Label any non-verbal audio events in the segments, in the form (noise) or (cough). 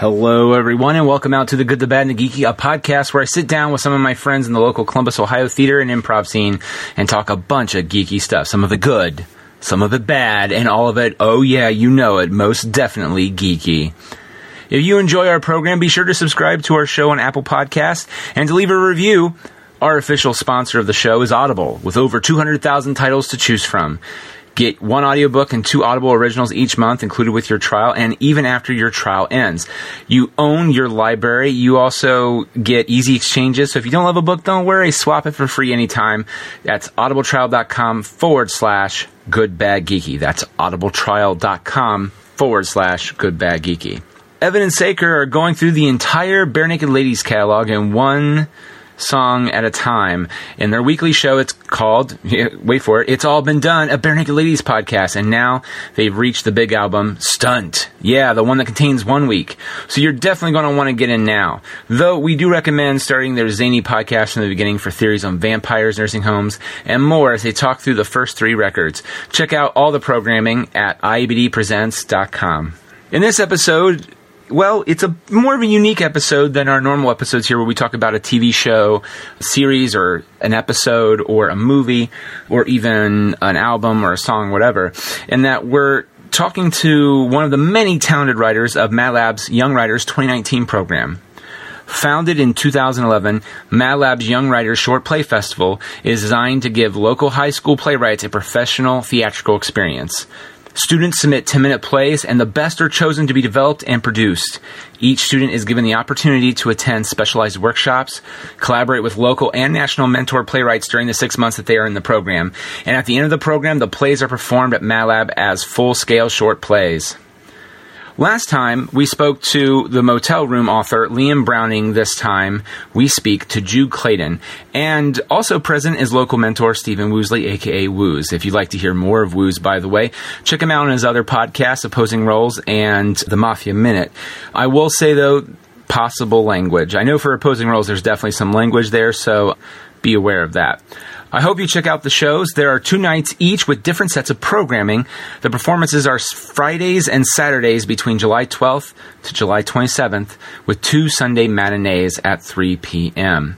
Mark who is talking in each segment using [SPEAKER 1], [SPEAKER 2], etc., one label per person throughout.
[SPEAKER 1] Hello, everyone, and welcome out to the Good, the Bad, and the Geeky, a podcast where I sit down with some of my friends in the local Columbus, Ohio theater and improv scene and talk a bunch of geeky stuff. Some of it good, some of it bad, and all of it, oh yeah, you know it, most definitely geeky. If you enjoy our program, be sure to subscribe to our show on Apple Podcasts and to leave a review. Our official sponsor of the show is Audible, with over 200,000 titles to choose from. Get one audiobook and two Audible originals each month included with your trial and even after your trial ends. You own your library. You also get easy exchanges. So if you don't love a book, don't worry. Swap it for free anytime. That's audibletrial.com forward slash good bad geeky. That's audibletrial.com forward slash good bad geeky. Evan and Saker are going through the entire Barenaked Ladies catalog in one song at a time. In their weekly show, it's called, wait for it, It's All Been Done, a Barenaked Ladies podcast. And now they've reached the big album, Stunt. Yeah, the one that contains one week. So you're definitely going to want to get in now. Though we do recommend starting their zany podcast from the beginning for theories on vampires, nursing homes, and more as they talk through the first three records. Check out all the programming at iebdpresents.com. In this episode, well, it's a more of a unique episode than our normal episodes here where we talk about a TV show, series, or an episode, or a movie, or even an album or a song, whatever. In that we're talking to one of the many talented writers of Mad Lab's Young Writers 2019 program. Founded in 2011, Mad Lab's Young Writers Short Play Festival is designed to give local high school playwrights a professional theatrical experience. Students submit 10 minute plays, and the best are chosen to be developed and produced. Each student is given the opportunity to attend specialized workshops, collaborate with local and national mentor playwrights during the six months that they are in the program. And at the end of the program, the plays are performed at MadLab as full scale short plays. Last time we spoke to the motel room author Liam Browning. This time we speak to Jude Clayton, and also present is local mentor Stephen Woosley, aka Woos. If you'd like to hear more of Woos, by the way, check him out on his other podcasts, Opposing Roles and The Mafia Minute. I will say though, possible language. I know for Opposing Roles, there's definitely some language there, so be aware of that. I hope you check out the shows. There are two nights each with different sets of programming. The performances are Fridays and Saturdays between July 12th to July 27th, with two Sunday matinees at 3 p.m.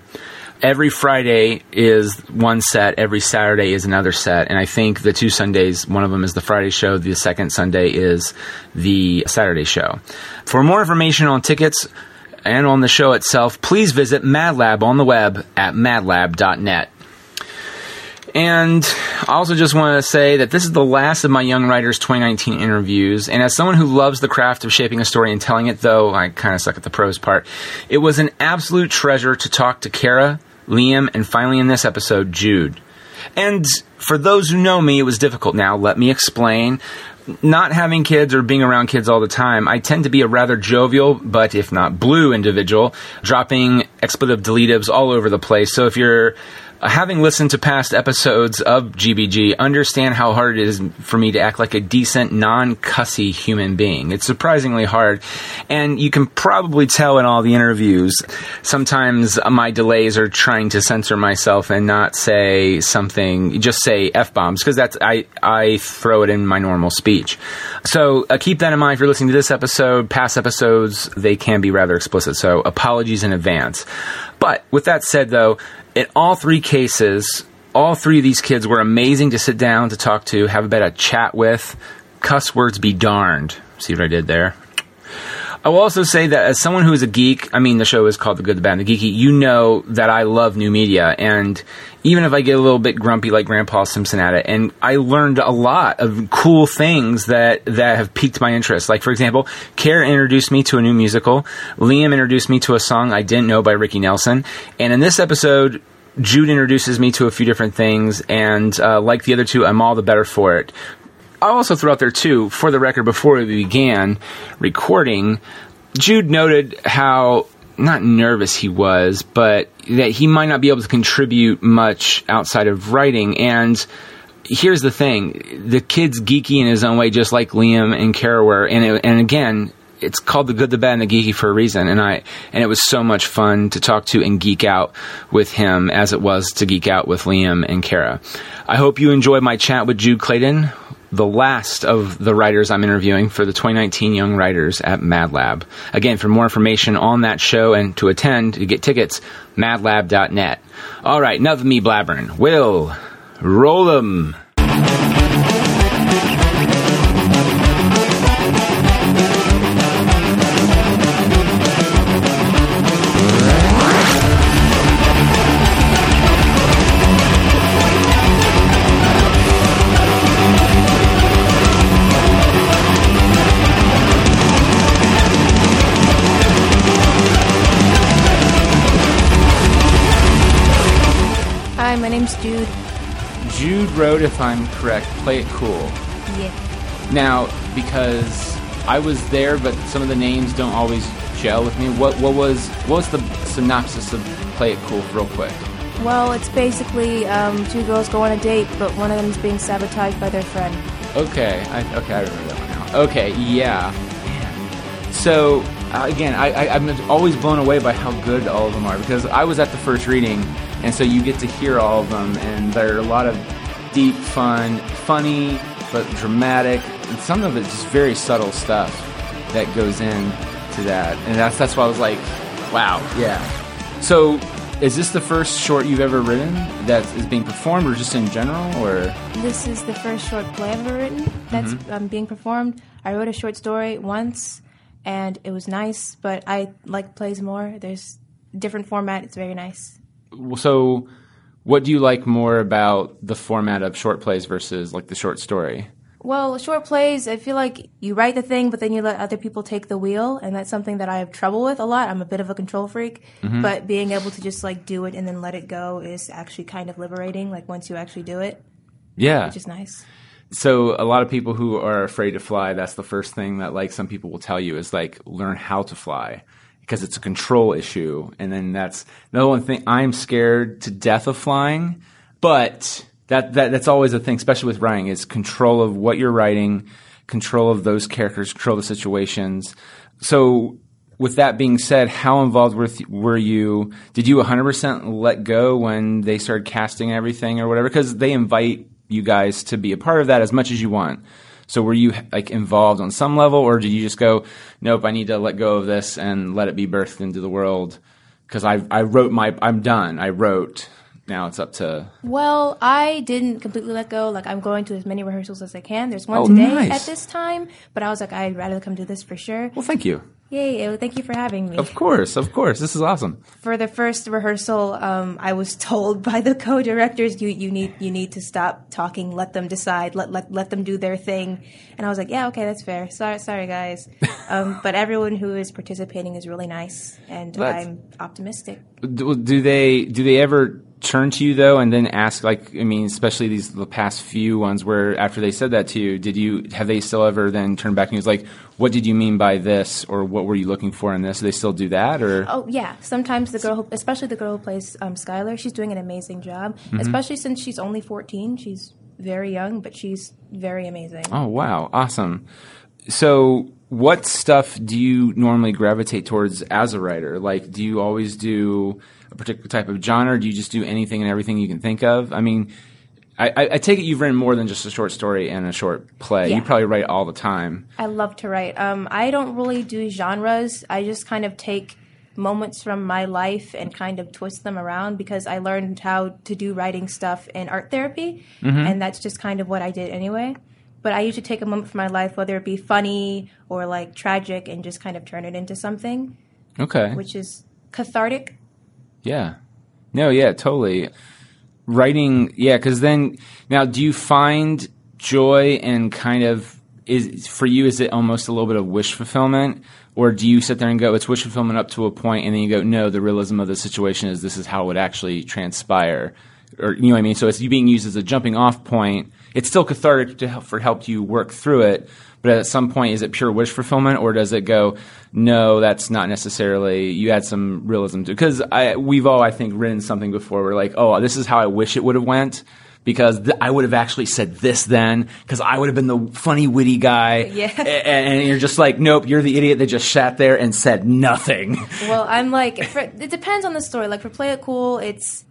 [SPEAKER 1] Every Friday is one set, every Saturday is another set, and I think the two Sundays, one of them is the Friday show, the second Sunday is the Saturday show. For more information on tickets, and on the show itself, please visit MadLab on the web at madlab.net. And I also just want to say that this is the last of my Young Writers 2019 interviews. And as someone who loves the craft of shaping a story and telling it, though I kind of suck at the prose part, it was an absolute treasure to talk to Kara, Liam, and finally in this episode, Jude. And for those who know me, it was difficult. Now, let me explain. Not having kids or being around kids all the time, I tend to be a rather jovial, but if not blue individual, dropping expletive deletives all over the place. So if you're having listened to past episodes of GBG, understand how hard it is for me to act like a decent, non cussy human being. It's surprisingly hard. And you can probably tell in all the interviews, sometimes my delays are trying to censor myself and not say something, just say F bombs, because that's, I, I throw it in my normal speech. So uh, keep that in mind if you're listening to this episode. Past episodes, they can be rather explicit. So apologies in advance. But with that said, though, in all three cases, all three of these kids were amazing to sit down to talk to, have a bit of chat with. Cuss words be darned. See what I did there? I will also say that as someone who is a geek, I mean, the show is called The Good, the Bad, and the Geeky, you know that I love new media. And even if I get a little bit grumpy like Grandpa Simpson at it, and I learned a lot of cool things that, that have piqued my interest. Like, for example, Kara introduced me to a new musical. Liam introduced me to a song I didn't know by Ricky Nelson. And in this episode, Jude introduces me to a few different things, and uh, like the other two, I'm all the better for it. I'll also throw out there too, for the record, before we began recording, Jude noted how not nervous he was, but that he might not be able to contribute much outside of writing. And here's the thing: the kid's geeky in his own way, just like Liam and Kara were. And it, and again, it's called the good, the bad, and the geeky for a reason. And I and it was so much fun to talk to and geek out with him as it was to geek out with Liam and Kara. I hope you enjoyed my chat with Jude Clayton. The last of the writers I'm interviewing for the 2019 Young Writers at MadLab. Again, for more information on that show and to attend, to get tickets, madlab.net. All right, enough of me blabbering. Will, roll them. Wrote, if I'm correct, Play It Cool.
[SPEAKER 2] Yeah.
[SPEAKER 1] Now, because I was there, but some of the names don't always gel with me. What what was what was the synopsis of Play It Cool, real quick?
[SPEAKER 2] Well, it's basically um, two girls go on a date, but one of them is being sabotaged by their friend.
[SPEAKER 1] Okay, I, okay, I remember that one now. Okay, yeah. So uh, again, I, I, I'm always blown away by how good all of them are because I was at the first reading, and so you get to hear all of them, and there are a lot of deep, fun, funny, but dramatic, and some of it's just very subtle stuff that goes in to that, and that's that's why I was like, wow, yeah. So. Is this the first short you've ever written that is being performed, or just in general, or?
[SPEAKER 2] This is the first short play I've ever written that's um, being performed. I wrote a short story once, and it was nice, but I like plays more. There's different format. It's very nice.
[SPEAKER 1] So, what do you like more about the format of short plays versus like the short story?
[SPEAKER 2] Well, short plays, I feel like you write the thing, but then you let other people take the wheel, and that's something that I have trouble with a lot. I'm a bit of a control freak, mm-hmm. but being able to just like do it and then let it go is actually kind of liberating. Like once you actually do it,
[SPEAKER 1] Yeah.
[SPEAKER 2] which is nice.
[SPEAKER 1] So a lot of people who are afraid to fly, that's the first thing that like some people will tell you is like learn how to fly because it's a control issue. And then that's another one thing I'm scared to death of flying, but that, that that's always a thing, especially with writing, is control of what you're writing, control of those characters, control the situations. So with that being said, how involved were, th- were you? Did you 100% let go when they started casting everything or whatever? Because they invite you guys to be a part of that as much as you want. So were you like involved on some level, or did you just go, nope, I need to let go of this and let it be birthed into the world? Because I I wrote my I'm done. I wrote. Now it's up to
[SPEAKER 2] Well, I didn't completely let go. Like I'm going to as many rehearsals as I can. There's one
[SPEAKER 1] Oh,
[SPEAKER 2] today
[SPEAKER 1] nice.
[SPEAKER 2] at this time, but I was like, I'd rather come do this for sure.
[SPEAKER 1] well. Thank you.
[SPEAKER 2] Yay! well, Thank you for having me.
[SPEAKER 1] Of course, of course. This is awesome.
[SPEAKER 2] For the first rehearsal, um, I was (laughs) told by the co-directors, "You you need you need to stop talking. Let them decide. Let let let them do their thing." And I was like, "Yeah, okay, that's fair. Sorry, sorry, guys." (laughs) um, but everyone who is participating is really nice, and
[SPEAKER 1] That's-
[SPEAKER 2] I'm optimistic.
[SPEAKER 1] Do, do they do they ever turn to you though and then ask like I mean especially these the past few ones where after they said that to you did you have they still ever then turned back and you was like what did you mean by this or what were you looking for in this? Do they still do that or?
[SPEAKER 2] Oh yeah, sometimes the girl, who, especially the girl who plays um, Skylar, she's doing an amazing job. Especially since she's only 14, she's very young, but she's very amazing.
[SPEAKER 1] oh wow. Awesome. So what stuff do you normally gravitate towards as a writer? Like do you always do a particular type of genre do you just do anything and everything you can think of I mean I, I, take it you've written more than just a short story and a short play.
[SPEAKER 2] Yeah.
[SPEAKER 1] You probably write all the time.
[SPEAKER 2] I love to write. Um, I don't really do genres. I just kind of take moments from my life and kind of twist them around because I learned how to do writing stuff in art therapy, and that's just kind of what I did anyway. But I usually take a moment from my life, whether it be funny or like tragic, and just kind of turn it into something
[SPEAKER 1] Okay.
[SPEAKER 2] which is cathartic.
[SPEAKER 1] Yeah. No, yeah, totally. Writing, yeah, because then now, do you find joy and kind of is for you? Is it almost a little bit of wish fulfillment, or do you sit there and go, "It's wish fulfillment up to a point," and then you go, "No, the realism of the situation is this is how it would actually transpire," or you know what I mean? So it's you being used as a jumping off point. It's still cathartic to help, for help you work through it, but at some point, is it pure wish fulfillment, or does it go, no, that's not necessarily. You add some realism to because I we've all I think written something before. We're like, oh, this is how I wish it would have went because th- I would have actually said this then because I would have been the funny, witty guy. (laughs)
[SPEAKER 2] Yeah.
[SPEAKER 1] A- and, you're just like, nope, you're the idiot that just sat there and said nothing.
[SPEAKER 2] Well, I'm like, (laughs) for, it depends on the story. Like for Play It Cool, it's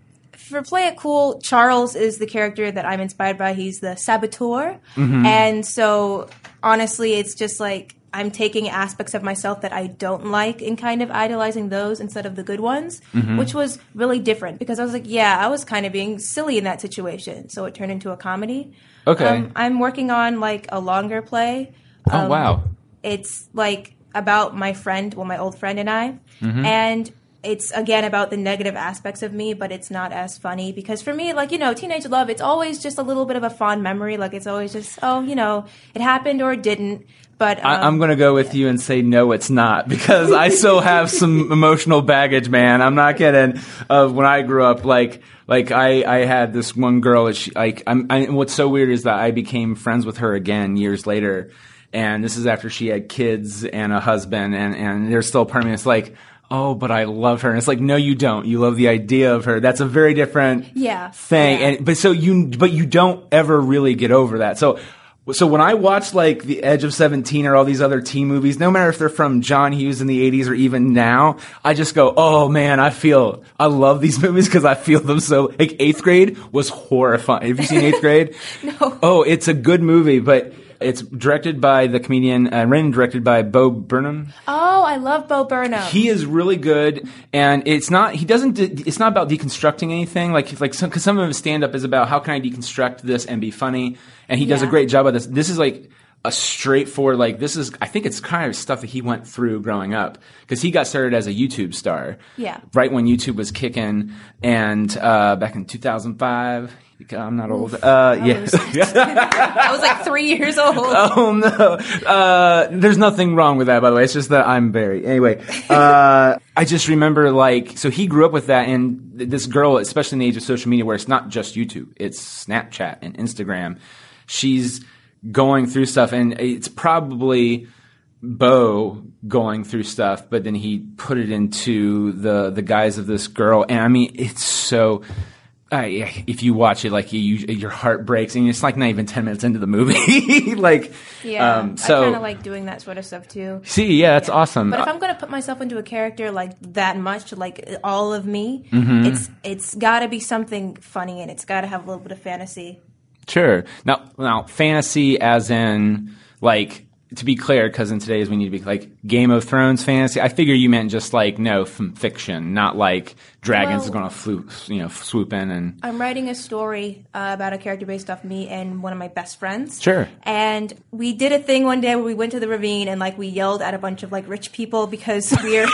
[SPEAKER 2] for play it cool, Charles is the character that I'm inspired by. He's the saboteur,
[SPEAKER 3] Mm-hmm.
[SPEAKER 2] and so honestly, it's just like I'm taking aspects of myself that I don't like and kind of idolizing those instead of the good ones,
[SPEAKER 3] Mm-hmm.
[SPEAKER 2] which was really different because I was like, yeah, I was kind of being silly in that situation, so it turned into a comedy.
[SPEAKER 3] Okay.
[SPEAKER 2] Um, I'm working on like a longer play.
[SPEAKER 3] oh
[SPEAKER 2] Um,
[SPEAKER 3] wow.
[SPEAKER 2] It's like about my friend, well, my old friend and I,
[SPEAKER 3] Mm-hmm.
[SPEAKER 2] and it's again about the negative aspects of me, but it's not as funny because for me, like you know, teenage love, it's always just a little bit of a fond memory. Like it's always just, oh, you know, it happened or it didn't. But um,
[SPEAKER 1] I, I'm going to go with you and say no, it's not (laughs) because I still have some (laughs) emotional baggage, man. I'm not kidding. Of when I grew up, like like I I had this one girl. That she, like I'm. I, what's so weird is that I became friends with her again years later, and this is after she had kids and a husband, and and there's still a part of me that's like. Oh, but I love her. And it's like, no, you don't. You love the idea of her. That's a very different
[SPEAKER 2] Yeah.
[SPEAKER 1] thing.
[SPEAKER 2] Yeah.
[SPEAKER 1] And but so you but you don't ever really get over that. So so when I watch like The Edge of 17 or all these other teen movies, no matter if they're from John Hughes in the 80s or even now, I just go, "Oh man, I feel I love these (laughs) movies because I feel them so like 8th grade was horrifying. Have you seen 8th grade? (laughs)
[SPEAKER 2] No.
[SPEAKER 1] Oh, it's a good movie, but it's directed by the comedian uh, written directed by Bo Burnham.
[SPEAKER 2] oh, I love Bo Burnham.
[SPEAKER 1] He is really good, and it's not. He doesn't. de- It's not about deconstructing anything. Like like some, cause some of his stand up is about how can I deconstruct this and be funny, and he does a great job of this. This is like a straightforward. Like this is. I think it's kind of stuff that he went through growing up because he got started as a YouTube star.
[SPEAKER 2] Yeah.
[SPEAKER 1] Right when YouTube was kicking, and uh, back in 2005. I'm not old. Uh, yeah.
[SPEAKER 2] I was like three years old. (laughs)
[SPEAKER 1] Oh no! Uh, there's nothing wrong with that, by the way. It's just that I'm very anyway. Uh, (laughs) I just remember like so he grew up with that, and this girl, especially in the age of social media, where it's not just YouTube, it's Snapchat and Instagram. She's going through stuff, and it's probably Bo going through stuff, but then he put it into the the guise of this girl, and I mean, it's so. I, if you watch it, like you, your heart breaks, and it's like not even ten minutes into the movie. (laughs) like,
[SPEAKER 2] Yeah,
[SPEAKER 1] um, so
[SPEAKER 2] I kind of like doing that sort of stuff too.
[SPEAKER 1] see, yeah, that's awesome.
[SPEAKER 2] But if
[SPEAKER 1] Uh,
[SPEAKER 2] I'm going to put myself into a character like that much, like all of me,
[SPEAKER 1] Mm-hmm.
[SPEAKER 2] it's it's got to be something funny and it's got to have a little bit of fantasy.
[SPEAKER 1] Sure. Now, now, fantasy, as in, like, to be clear, because in today's we need to be like Game of Thrones fantasy. I figure you meant just like no f- fiction, not like dragons
[SPEAKER 2] Well-
[SPEAKER 1] are going to you know, swoop in and.
[SPEAKER 2] I'm writing a story uh, about a character based off me and one of my best friends.
[SPEAKER 1] Sure.
[SPEAKER 2] And we did a thing one day where we went to the ravine and like we yelled at a bunch of like rich people because (laughs) we're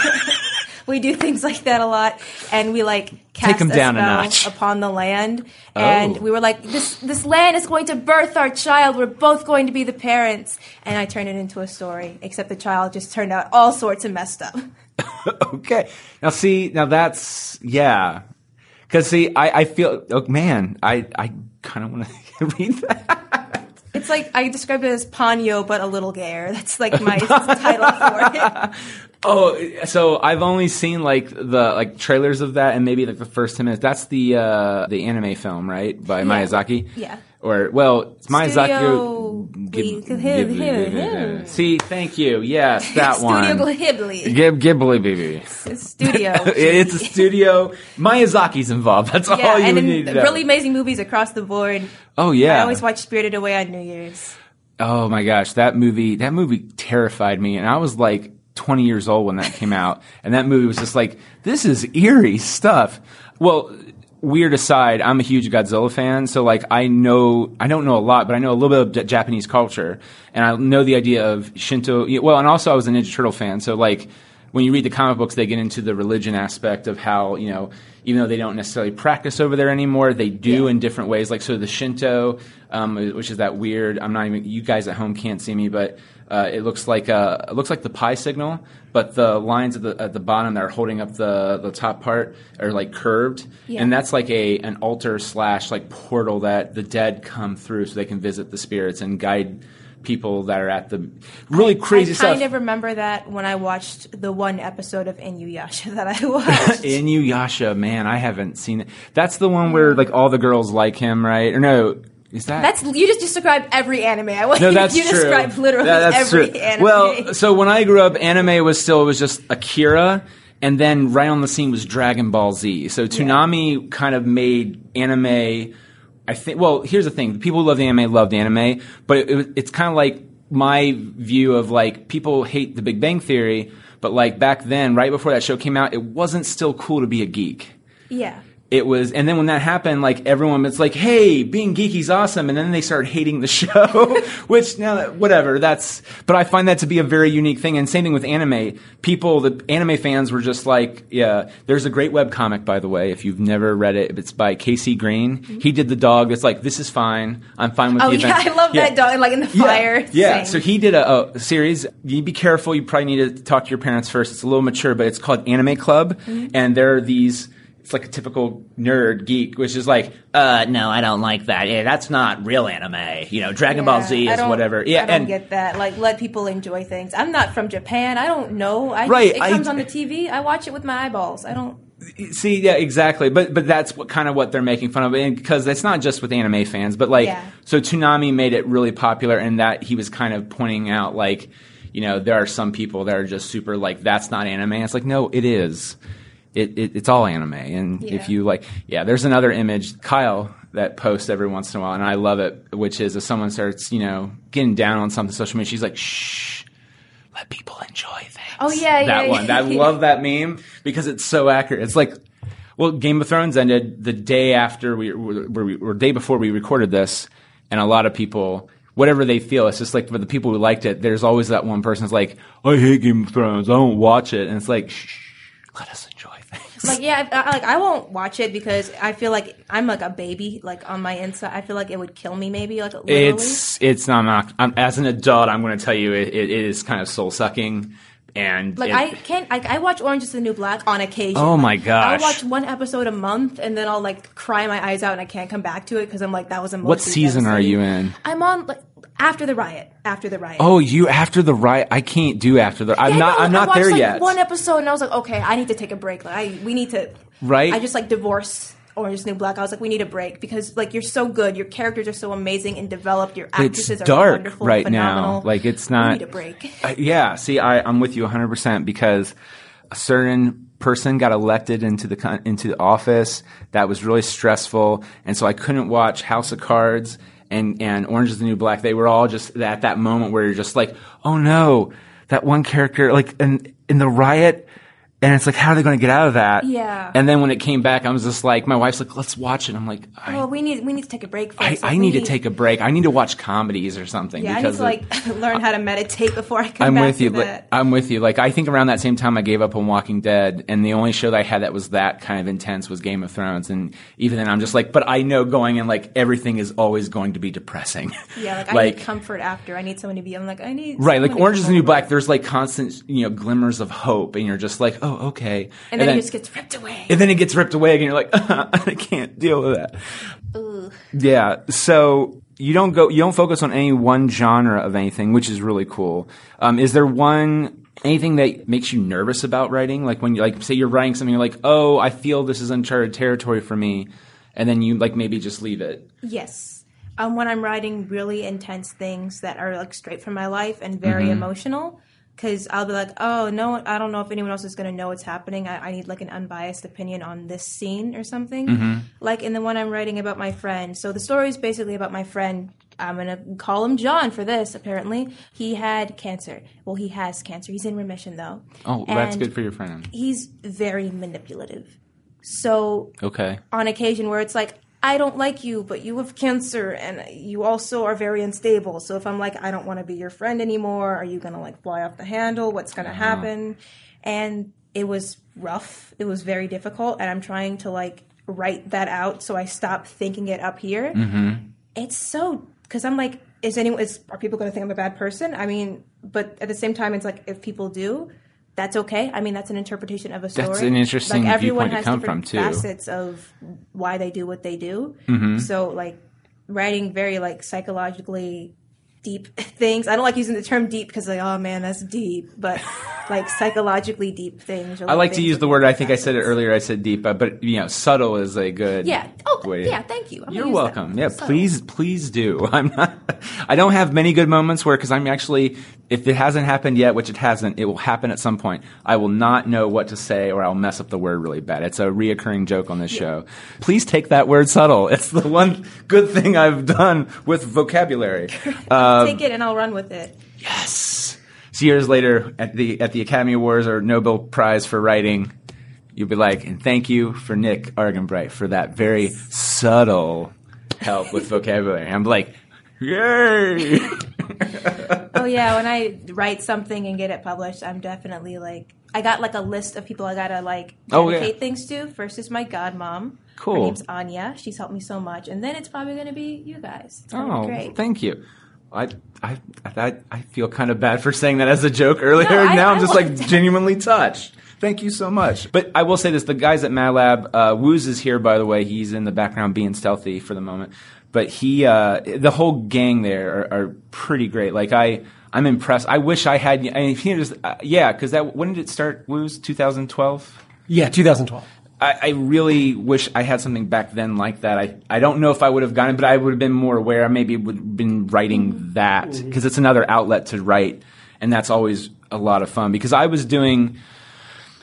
[SPEAKER 2] we do things like that a lot, and we like cast
[SPEAKER 1] down a
[SPEAKER 2] spell
[SPEAKER 1] notch.
[SPEAKER 2] upon the land, and
[SPEAKER 1] Oh.
[SPEAKER 2] we were like, this this land is going to birth our child. We're both going to be the parents, and I turned it into a story. Except the child just turned out all sorts of messed up. (laughs)
[SPEAKER 1] okay. Now, see, now that's yeah. Because see, I, I feel, oh man, I I kind of want to (laughs) read that.
[SPEAKER 2] It's like I described it as Ponyo, but a little gayer. That's like my (laughs) title for it.
[SPEAKER 1] Oh, so I've only seen like the like trailers of that, and maybe like the first ten minutes. That's the uh the anime film, right, by Miyazaki.
[SPEAKER 2] Yeah.
[SPEAKER 1] Or well, it's Miyazaki. Ghib-
[SPEAKER 2] Ghib-
[SPEAKER 1] Ghibli-
[SPEAKER 2] Ghibli.
[SPEAKER 1] See, thank you. Yes, (laughs) that one.
[SPEAKER 2] Studio Ghibli.
[SPEAKER 1] Gib Ghibli, baby.
[SPEAKER 2] Studio. (laughs)
[SPEAKER 1] It's a studio. Miyazaki's involved. That's
[SPEAKER 2] yeah,
[SPEAKER 1] all you
[SPEAKER 2] and
[SPEAKER 1] need
[SPEAKER 2] then really amazing movies across the board.
[SPEAKER 1] oh yeah.
[SPEAKER 2] I always watch Spirited Away on New Year's.
[SPEAKER 1] Oh my gosh, that movie that movie terrified me and I was like 20 years old when that came out and that movie was just like this is eerie stuff. Well, weird aside, I'm a huge Godzilla fan, so like I know I don't know a lot, but I know a little bit of Japanese culture and I know the idea of Shinto well, and also I was a Ninja Turtle fan, so like when you read the comic books, they get into the religion aspect of how, you know, even though they don't necessarily practice over there anymore, they do
[SPEAKER 2] Yeah.
[SPEAKER 1] in different ways. Like, so the Shinto, um, which is that weird, I'm not even, you guys at home can't see me, but uh, it looks like uh it looks like the pi signal, but the lines at the at the bottom that are holding up the the top part are like curved,
[SPEAKER 2] Yeah.
[SPEAKER 1] and that's like a an altar slash like portal that the dead come through so they can visit the spirits and guide people that are at the really crazy
[SPEAKER 2] I
[SPEAKER 1] stuff.
[SPEAKER 2] kind of remember that when I watched the one episode of Inuyasha (laughs) that I (laughs) watched.
[SPEAKER 1] Inuyasha, man, I haven't seen it. That's the one where like all the girls like him, right? Or no, is that
[SPEAKER 2] That's you just described every anime. I want
[SPEAKER 1] no, that's (laughs)
[SPEAKER 2] you
[SPEAKER 1] true.
[SPEAKER 2] described literally
[SPEAKER 1] Yeah, that's
[SPEAKER 2] every
[SPEAKER 1] true.
[SPEAKER 2] anime.
[SPEAKER 1] Well, so when I grew up, anime was still it was just Akira, and then right on the scene was Dragon Ball Z. So Toonami kind of made anime. I think. Well, here's the thing: people who love the anime loved anime, but it, it, it's kind of like my view of like people hate The Big Bang Theory, but like back then, right before that show came out, it wasn't still cool to be a geek
[SPEAKER 2] Yeah.
[SPEAKER 1] It was and then when that happened like everyone was like hey being geeky's awesome and then they started hating the (laughs) show which now that- whatever that's but i find that to be a very unique thing and same thing with anime people the anime fans were just like yeah there's a great web comic by the way if you've never read it it's by KC Green he did the dog it's like this is fine i'm fine with
[SPEAKER 2] Oh
[SPEAKER 1] the
[SPEAKER 2] yeah,
[SPEAKER 1] event
[SPEAKER 2] I love that dog. Like in the fire.
[SPEAKER 1] yeah, yeah. so he did a, a series. You be careful. You probably need to talk to your parents first. It's a little mature, but it's called Anime Club,
[SPEAKER 2] Mm-hmm.
[SPEAKER 1] and there are these. It's like a typical nerd geek, which is like, uh, no, I don't like that. Yeah, that's not real anime. You know, Dragon Ball Z is whatever. Yeah,
[SPEAKER 2] I don't
[SPEAKER 1] and
[SPEAKER 2] get that. Like, let people enjoy things. I'm not from Japan. I don't know. I
[SPEAKER 1] Right,
[SPEAKER 2] Just, it
[SPEAKER 1] I-
[SPEAKER 2] comes on the TV. I watch it with my eyeballs. I don't.
[SPEAKER 1] see, yeah, exactly. But but that's what kind of what they're making fun of, and because it's not just with anime fans, but like,
[SPEAKER 2] Yeah.
[SPEAKER 1] so Toonami made it really popular, and that he was kind of pointing out like. You know, there are some people that are just super like that's not anime. It's like no, it is. It, it it's all anime, and if you like, yeah. There's another image, Kyle, that posts every once in a while, and I love it. Which is if someone starts, you know, getting down on something social media, she's like, shh, let people enjoy things.
[SPEAKER 2] Oh, yeah,
[SPEAKER 1] that
[SPEAKER 2] yeah,
[SPEAKER 1] one.
[SPEAKER 2] yeah.
[SPEAKER 1] I love that meme because it's so accurate. It's like, well, Game of Thrones ended the day after we, or, we, or day before we recorded this, and a lot of people, whatever they feel, it's just like for the people who liked it, there's always that one person who's like, I hate Game of Thrones, I don't watch it, and it's like, shh, let us
[SPEAKER 2] Like yeah, I, I- like I won't watch it because I feel like I'm like a baby. Like on my inside, I feel like it would kill me. Maybe like literally.
[SPEAKER 1] It's it's not, not I'm, as an adult, I'm going to tell you it, it is kind of soul sucking, and
[SPEAKER 2] Like
[SPEAKER 1] it-
[SPEAKER 2] I can't. Like I watch Orange Is the New Black on occasion.
[SPEAKER 1] Oh my gosh!
[SPEAKER 2] I'll watch one episode a month, and then I'll like cry my eyes out, and I can't come back to it because I'm like that was a.
[SPEAKER 1] what season are you in?
[SPEAKER 2] I'm on like after the riot. After the riot.
[SPEAKER 1] Oh, you after the riot? I can't do after the. I'm not.
[SPEAKER 2] no,
[SPEAKER 1] I'm not
[SPEAKER 2] watched,
[SPEAKER 1] there
[SPEAKER 2] like,
[SPEAKER 1] yet.
[SPEAKER 2] One episode, and I was like, okay, I need to take a break. Like, I we need to.
[SPEAKER 1] Right.
[SPEAKER 2] I just like divorced Orange is the New Black. I was like, we need a break because like you're so good, your characters are so amazing and developed. Your
[SPEAKER 1] it's
[SPEAKER 2] actresses are
[SPEAKER 1] dark
[SPEAKER 2] wonderful,
[SPEAKER 1] right
[SPEAKER 2] phenomenal.
[SPEAKER 1] now. Like it's not.
[SPEAKER 2] We need a break. (laughs)
[SPEAKER 1] Uh, yeah. See, I, I'm with you 100 percent because a certain person got elected into the con- into the office that was really stressful, and so I couldn't watch House of Cards and and Orange is the New Black. They were all just at that moment where you're just like, oh no, that one character like in in the riot. And it's like, how are they going to get out of that?
[SPEAKER 2] Yeah.
[SPEAKER 1] And then when it came back, I was just like, my wife's like, let's watch it. I'm like, I,
[SPEAKER 2] Well, we need we need to take a break.
[SPEAKER 1] I,
[SPEAKER 2] First.
[SPEAKER 1] I
[SPEAKER 2] Like,
[SPEAKER 1] need
[SPEAKER 2] we
[SPEAKER 1] to take a break. I need to watch comedies or something.
[SPEAKER 2] Yeah, I need to
[SPEAKER 1] of-
[SPEAKER 2] like (laughs) learn how to meditate before I come back to the.
[SPEAKER 1] I'm with you. Like. I'm with you. Like I think around that same time I gave up on Walking Dead, and the only show that I had that was that kind of intense was Game of Thrones. And even then, I'm just like, but I know going in like everything is always going to be depressing. (laughs)
[SPEAKER 2] yeah, like, I need comfort after. I need someone to be. I'm like I need
[SPEAKER 1] right, like Orange is the New. Black. There's like constant, you know, glimmers of hope, and you're just like, oh, okay.
[SPEAKER 2] and then, it just gets ripped away.
[SPEAKER 1] and then it gets ripped away again. You're like, (laughs) I can't deal with that.
[SPEAKER 2] Ugh.
[SPEAKER 1] Yeah. So you don't go, you don't focus on any one genre of anything, which is really cool. Um, is there one anything that makes you nervous about writing? Like when you like say you're writing something, you're like, oh, I feel this is uncharted territory for me, and then you like maybe just leave it.
[SPEAKER 2] Yes. Um, when I'm writing really intense things that are like straight from my life and very
[SPEAKER 1] Mm-hmm.
[SPEAKER 2] emotional, because I'll be like, oh no, I don't know if anyone else is going to know what's happening. I, I need like an unbiased opinion on this scene or something.
[SPEAKER 1] Mm-hmm.
[SPEAKER 2] Like in the one I'm writing about my friend. So the story is basically about my friend. I'm gonna call him John for this. Apparently, he had cancer. Well, he has cancer. He's in remission though.
[SPEAKER 1] Oh, that's good for your friend.
[SPEAKER 2] He's very manipulative. So
[SPEAKER 1] Okay.
[SPEAKER 2] on occasion where it's like I don't like you, but you have cancer and you also are very unstable. So if I'm like I don't want to be your friend anymore, are you going to like fly off the handle? What's going to uh-huh. happen? And it was rough. It was very difficult and I'm trying to like write that out so I stop thinking it up here. Mm-hmm. It's so cuz I'm like is anyone is are people going to think I'm a bad person? I mean, but at the same time it's like if people do, that's okay. I mean, that's an interpretation of a story.
[SPEAKER 1] That's an interesting
[SPEAKER 2] like, everyone
[SPEAKER 1] viewpoint to
[SPEAKER 2] has
[SPEAKER 1] come
[SPEAKER 2] different
[SPEAKER 1] from, too.
[SPEAKER 2] Facets of why they do what they do.
[SPEAKER 1] Mm-hmm.
[SPEAKER 2] So, like writing very like psychologically deep (laughs) things. I don't like using the term deep because like, oh man, that's deep. But (laughs) like psychologically deep things.
[SPEAKER 1] I like to
[SPEAKER 2] things
[SPEAKER 1] use the word. I think I said it earlier. I said deep, uh, but you know, subtle is a good.
[SPEAKER 2] Yeah. Oh,
[SPEAKER 1] way.
[SPEAKER 2] yeah. Thank you. I'm
[SPEAKER 1] You're
[SPEAKER 2] use that.
[SPEAKER 1] welcome. Yeah,
[SPEAKER 2] Subtle.
[SPEAKER 1] please, please do. (laughs) I'm not. I don't have many good moments where, because I'm actually, if it hasn't happened yet, which it hasn't, it will happen at some point. I will not know what to say, or I'll mess up the word really bad. It's a reoccurring joke on this show. Please take that word subtle. (laughs) It's the one good thing I've done with vocabulary. Uh, (laughs)
[SPEAKER 2] Take it and I'll run with it.
[SPEAKER 1] Yes. So years later, at the at the Academy Awards or Nobel Prize for writing, you'll be like, and thank you for Nick Argenbright for that very subtle help with vocabulary. I'm like, yay! (laughs)
[SPEAKER 2] Oh yeah, when I write something and get it published, I'm definitely like I got like a list of people I gotta like
[SPEAKER 1] Oh, yeah.
[SPEAKER 2] dedicate things to. First is my godmom.
[SPEAKER 1] Cool.
[SPEAKER 2] Her name's Anya. She's helped me so much, and then it's probably gonna be you guys.
[SPEAKER 1] Oh,
[SPEAKER 2] great.
[SPEAKER 1] thank you. I, I I I feel kind of bad for saying that as a joke earlier.
[SPEAKER 2] No, I-
[SPEAKER 1] now I'm just like genuinely touched. Thank you so much. But I will say this: the guys at MadLab, uh, Woos is here, by the way. He's in the background, being stealthy for the moment. But he, uh, the whole gang there are, are pretty great. Like I, I'm impressed. I wish I had. I mean, he just, uh, yeah, because that when did it start? Woos 2012.
[SPEAKER 4] Yeah, 2012.
[SPEAKER 1] I, I really wish I had something back then like that. I, I don't know if I would have gotten it, but I would have been more aware. I maybe would have been writing that because it's another outlet to write, and that's always a lot of fun. Because I was doing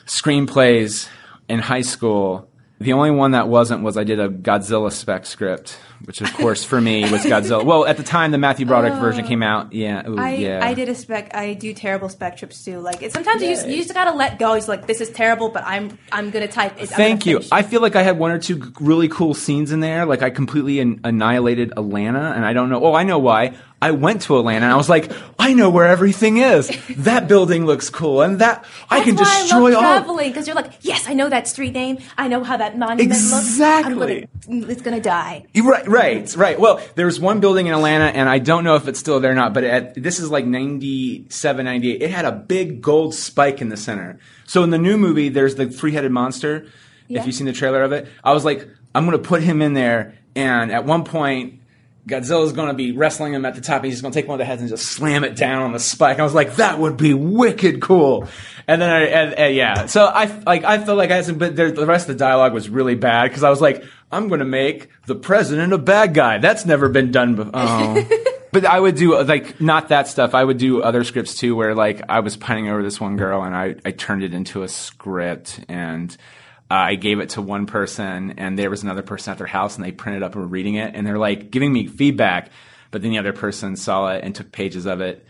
[SPEAKER 1] screenplays in high school. The only one that wasn't was I did a Godzilla spec script, which of course for me was Godzilla. Well, at the time the Matthew Broderick version oh. came out. Yeah, ooh,
[SPEAKER 2] I,
[SPEAKER 1] yeah.
[SPEAKER 2] I did a spec. I do terrible spec trips too. Like it, sometimes you just, you just gotta let go. It's like this is terrible, but I'm I'm gonna type. It,
[SPEAKER 1] Thank
[SPEAKER 2] gonna
[SPEAKER 1] you.
[SPEAKER 2] finish
[SPEAKER 1] I feel like I had one or two really cool scenes in there. Like I completely an- annihilated Atlanta, and I don't know. Oh, I know why. I went to Atlanta, and I was like, I know where everything is. That building looks cool, and that I
[SPEAKER 2] That's
[SPEAKER 1] can
[SPEAKER 2] why
[SPEAKER 1] destroy
[SPEAKER 2] I love
[SPEAKER 1] all.
[SPEAKER 2] traveling because you're like, yes, I know that street name. I know how that monument
[SPEAKER 1] Exactly.
[SPEAKER 2] looks. Gonna, it's gonna die.
[SPEAKER 1] Right, right, right. Well, there's one building in Atlanta, and I don't know if it's still there or not, but at, this is like 97, 98. It had a big gold spike in the center. So in the new movie, there's the three headed monster.
[SPEAKER 2] Yeah.
[SPEAKER 1] If you've seen the trailer of it, I was like, I'm going to put him in there, and at one point, Godzilla's going to be wrestling him at the top. And he's going to take one of the heads and just slam it down on the spike. I was like, that would be wicked cool. And then I, and, and yeah, so I like I felt like I had some, but there, the rest of the dialogue was really bad because I was like, I'm going to make the president a bad guy. That's never been done before. Oh. (laughs) But I would do like not that stuff. I would do other scripts too, where like I was pining over this one girl and I, I turned it into a script and I gave it to one person and there was another person at their house and they printed up and were reading it and they're like giving me feedback. But then the other person saw it and took pages of it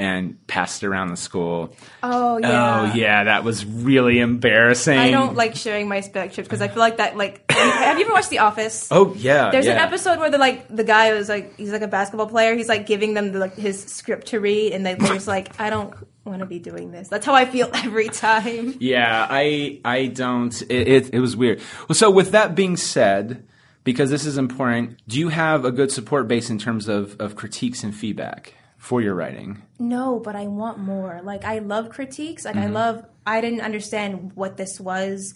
[SPEAKER 1] and passed it around the school.
[SPEAKER 2] Oh, oh yeah.
[SPEAKER 1] Oh yeah, that was really embarrassing.
[SPEAKER 2] I don't like sharing my spec trips because I feel like that. Like, have you ever watched The Office? (laughs)
[SPEAKER 1] Oh yeah.
[SPEAKER 2] There's an episode where the like the guy was like he's like a basketball player. He's like giving them the, like his script to read, and they, they're just like, I don't want to be doing this. That's how I feel (laughs) every time.
[SPEAKER 1] Yeah, I I don't. It, it it was weird. Well, so with that being said, because this is important, do you have a good support base in terms of of critiques and feedback for your writing?
[SPEAKER 2] No, but I want more. Like I love critiques. Like I
[SPEAKER 1] Mm-hmm.
[SPEAKER 2] love. I didn't understand what this was,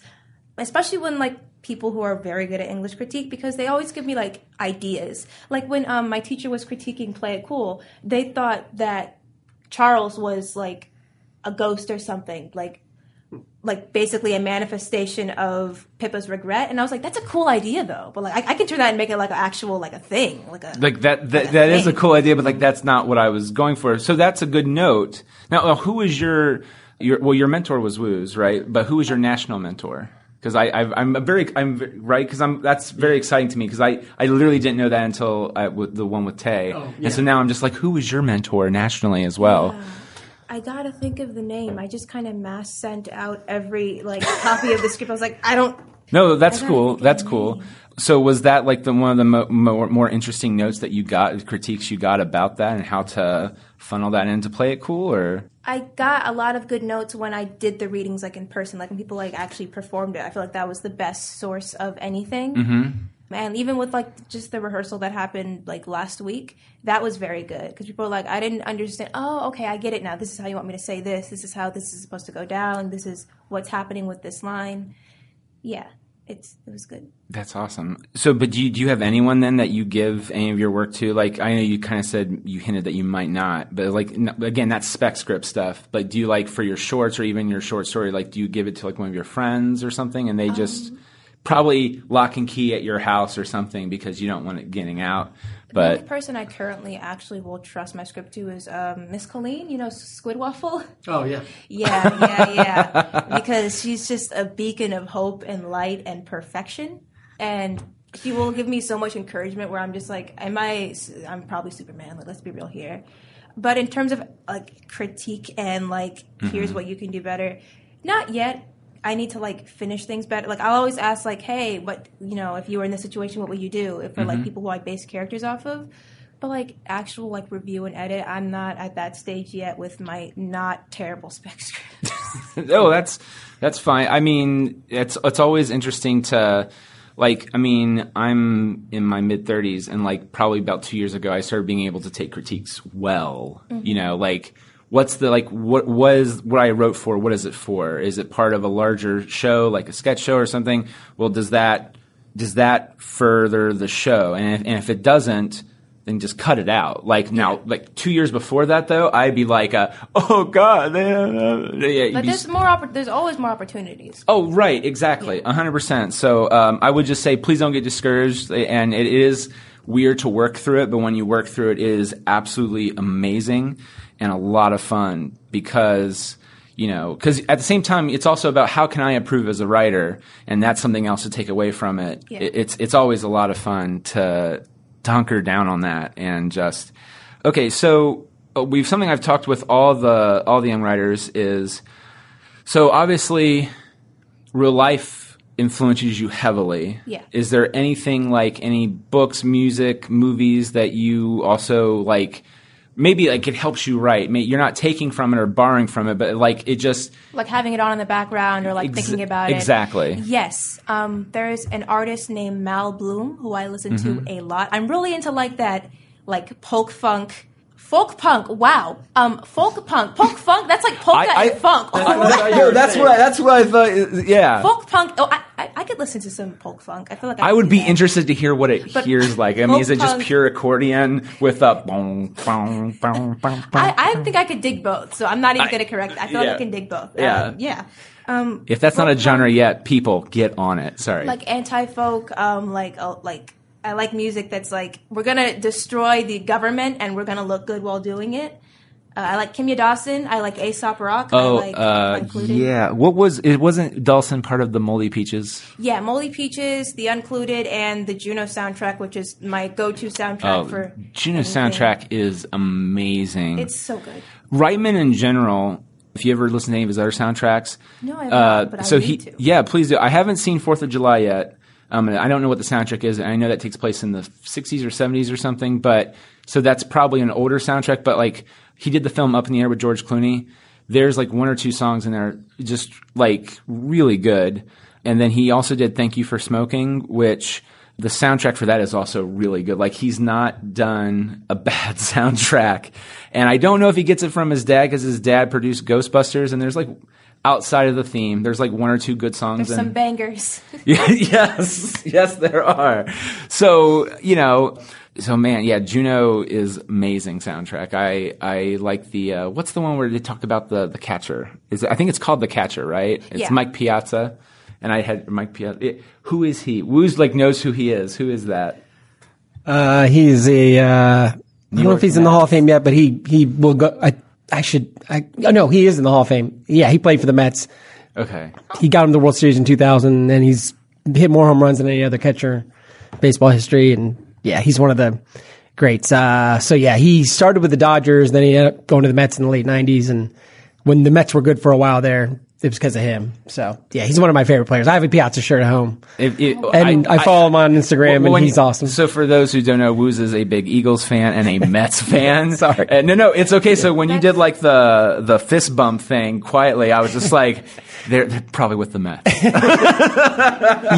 [SPEAKER 2] especially when like people who are very good at English critique because they always give me like ideas. Like when um my teacher was critiquing Play It Cool, they thought that Charles was like a ghost or something. Like like basically a manifestation of Pippa's regret, and I was like, "That's a cool idea, though." But like, I, I can turn that and make it like an actual like a thing, like a
[SPEAKER 1] Like that that,
[SPEAKER 2] Like a
[SPEAKER 1] that is a cool idea, but like that's not what I was going for. So that's a good note. Now, uh, who was your your well? Your mentor was Woos, right? But who was your national mentor? Because I I've, I'm a very I'm right because I'm that's very exciting to me because I I literally didn't know that until I, with the one with Tay, and so now I'm just like, who was your mentor nationally as well?
[SPEAKER 2] I gotta think of the name. I just kind of mass sent out every like copy of the script. I was like, I don't.
[SPEAKER 1] No, that's cool. That's cool.
[SPEAKER 2] name.
[SPEAKER 1] So was that like the one of the mo- more more interesting notes that you got, critiques you got about that, and how to funnel that in to play it cool, or
[SPEAKER 2] I got a lot of good notes when I did the readings like in person, like when people like actually performed it. I feel like that was the best source of anything. Mm-hmm. And even with like just the rehearsal that happened like last week, that was very good because people were like, I didn't understand. Oh, okay, I get it now. This is how you want me to say this. This is how this is supposed to go down. This is what's happening with this line. Yeah, it's it was good.
[SPEAKER 1] That's awesome. So, but do you, do you have anyone then that you give any of your work to? Like, I know you kind of said you hinted that you might not, but like n- again, that's spec script stuff. But do you like for your shorts or even your short story, like do you give it to like one of your friends or something, and they um, just probably lock and key at your house or something because you don't want it getting out?
[SPEAKER 2] But the only person I currently actually will trust my script to is um, Miss Colleen. You know, Squid Waffle.
[SPEAKER 4] Oh yeah.
[SPEAKER 2] Yeah, yeah, yeah. (laughs) because she's just a beacon of hope and light and perfection, and she will give me so much encouragement. Where I'm just like, am I? I'm probably Superman. Like, let's be real here. But in terms of like critique and like, here's what you can do better. Not yet. I need to like finish things better. Like I'll always ask like, hey, what you know, if you were in this situation, what would you do? If for like mm-hmm. people who I base characters off of. But like actual like review and edit, I'm not at that stage yet with my not terrible (laughs) spec script.
[SPEAKER 1] oh, that's that's fine. I mean, it's it's always interesting to like. I mean, I'm in my mid 30s, and like probably about two years ago, I started being able to take critiques well. You mm-hmm. know, like what's the like what was what I wrote for? What is it for? Is it part of a larger show, like a sketch show or something? Well, does that does that further the show? And if, and if it doesn't. Then just cut it out. Like now, like two years before that, though, I'd be like, uh, "Oh God!" (laughs) Yeah, you'd
[SPEAKER 2] But
[SPEAKER 1] be
[SPEAKER 2] there's more. Oppor- there's always more opportunities.
[SPEAKER 1] Oh, right, exactly, a hundred percent. So um, I would just say, please don't get discouraged. And it is weird to work through it, but when you work through it, it is absolutely amazing and a lot of fun because you know because at the same time it's also about how can i improve as a writer and that's something else to take away from it
[SPEAKER 2] Yeah.
[SPEAKER 1] It- it's it's always a lot of fun to to hunker down on that and just okay so uh, we've something i've talked with all the all the young writers is so obviously real life influences you heavily.
[SPEAKER 2] Yeah.
[SPEAKER 1] Is there anything like any books, music, movies that you also like maybe like it helps you write? May- You're not taking from it or borrowing from it, but like it just
[SPEAKER 2] like having it on in the background or like
[SPEAKER 1] Ex-
[SPEAKER 2] thinking about it.
[SPEAKER 1] exactly.
[SPEAKER 2] Yes. Um, there's an artist named Mal Blum who I listen
[SPEAKER 1] Mm-hmm.
[SPEAKER 2] to a lot. I'm really into like that, like folk funk. Folk punk, wow. Um, folk punk, folk funk. That's like polka
[SPEAKER 1] I- I-
[SPEAKER 2] and funk.
[SPEAKER 1] Yo, that's what I, that's what I thought. Yeah.
[SPEAKER 2] folk punk. Oh, I, I, I could listen to some folk funk. I feel like I,
[SPEAKER 1] I would be
[SPEAKER 2] that.
[SPEAKER 1] interested to hear what it
[SPEAKER 2] But
[SPEAKER 1] hears like. I mean, is it just pure accordion with a boom, boom, boom, boom,
[SPEAKER 2] I, I think I could dig both, so I'm not even going to correct. I feel like. I can dig both.
[SPEAKER 1] Yeah.
[SPEAKER 2] Um, yeah. Um,
[SPEAKER 1] If that's not a genre yet, people get on it. Sorry.
[SPEAKER 2] like anti-folk um like uh, like i like music that's like we're gonna destroy the government and we're gonna look good while doing it uh, i like kimya dawson i like aesop rock
[SPEAKER 1] Oh,
[SPEAKER 2] I like
[SPEAKER 1] uh, yeah. What was it? Wasn't Dawson part of the Moldy Peaches?
[SPEAKER 2] yeah moldy peaches the uncluded and the juno soundtrack which is my go-to soundtrack
[SPEAKER 1] Oh,
[SPEAKER 2] for
[SPEAKER 1] Juno
[SPEAKER 2] anything.
[SPEAKER 1] soundtrack is amazing.
[SPEAKER 2] it's so good
[SPEAKER 1] Reitman in general. If you ever listen to any of his other soundtracks,
[SPEAKER 2] No, I have
[SPEAKER 1] uh,
[SPEAKER 2] but I
[SPEAKER 1] so
[SPEAKER 2] need
[SPEAKER 1] he,
[SPEAKER 2] to.
[SPEAKER 1] yeah, please do. I haven't seen Fourth of July yet. Um, I don't know what the soundtrack is. I know that takes place in the '60s or '70s or something, but so that's probably an older soundtrack. But like he did the film Up in the Air with George Clooney. There's like one or two songs in there, just like really good. And then he also did Thank You for Smoking, which the soundtrack for that is also really good. Like he's not done a (laughs) bad soundtrack. And I don't know if he gets it from his dad because his dad produced Ghostbusters and there's like outside of the theme, there's like one or two good songs.
[SPEAKER 2] there's
[SPEAKER 1] and-
[SPEAKER 2] some bangers
[SPEAKER 1] yeah, (laughs) (laughs) yes, yes, there are. So you know, so man, yeah, Juno is amazing soundtrack. I I like the uh, what's the one where they talk about the the catcher? Is it, I think it's called the catcher, right? It's
[SPEAKER 2] Yeah.
[SPEAKER 1] Mike Piazza, and I had Mike Piazza. it- who is he? Woo's like knows who he is. Who is that?
[SPEAKER 5] Uh, he's a. Uh, I don't know if he's in the Hall of Fame yet, but he he will go. I I should. I oh, no, he is in the Hall of Fame. Yeah, he played for the Mets.
[SPEAKER 1] Okay,
[SPEAKER 5] He got him the World Series in 2000, and he's hit more home runs than any other catcher in baseball history. And yeah, he's one of the greats. Uh, so yeah, he started with the Dodgers, then he ended up going to the Mets in the late 90s, and when the Mets were good for a while there, it was because of him. So yeah, he's one of my favorite players. I have a Piazza shirt at home,
[SPEAKER 1] If- if-
[SPEAKER 5] and I, follow him on Instagram,
[SPEAKER 1] Well,
[SPEAKER 5] and
[SPEAKER 1] when-
[SPEAKER 5] he's awesome.
[SPEAKER 1] So for those who don't know, Woos is a big Eagles fan and a (laughs) Mets fan.
[SPEAKER 5] Sorry.
[SPEAKER 1] Uh, no, no, it's okay. So when you did like the the fist bump thing quietly, I was just like, (laughs) they're, they're probably with the Mets. (laughs)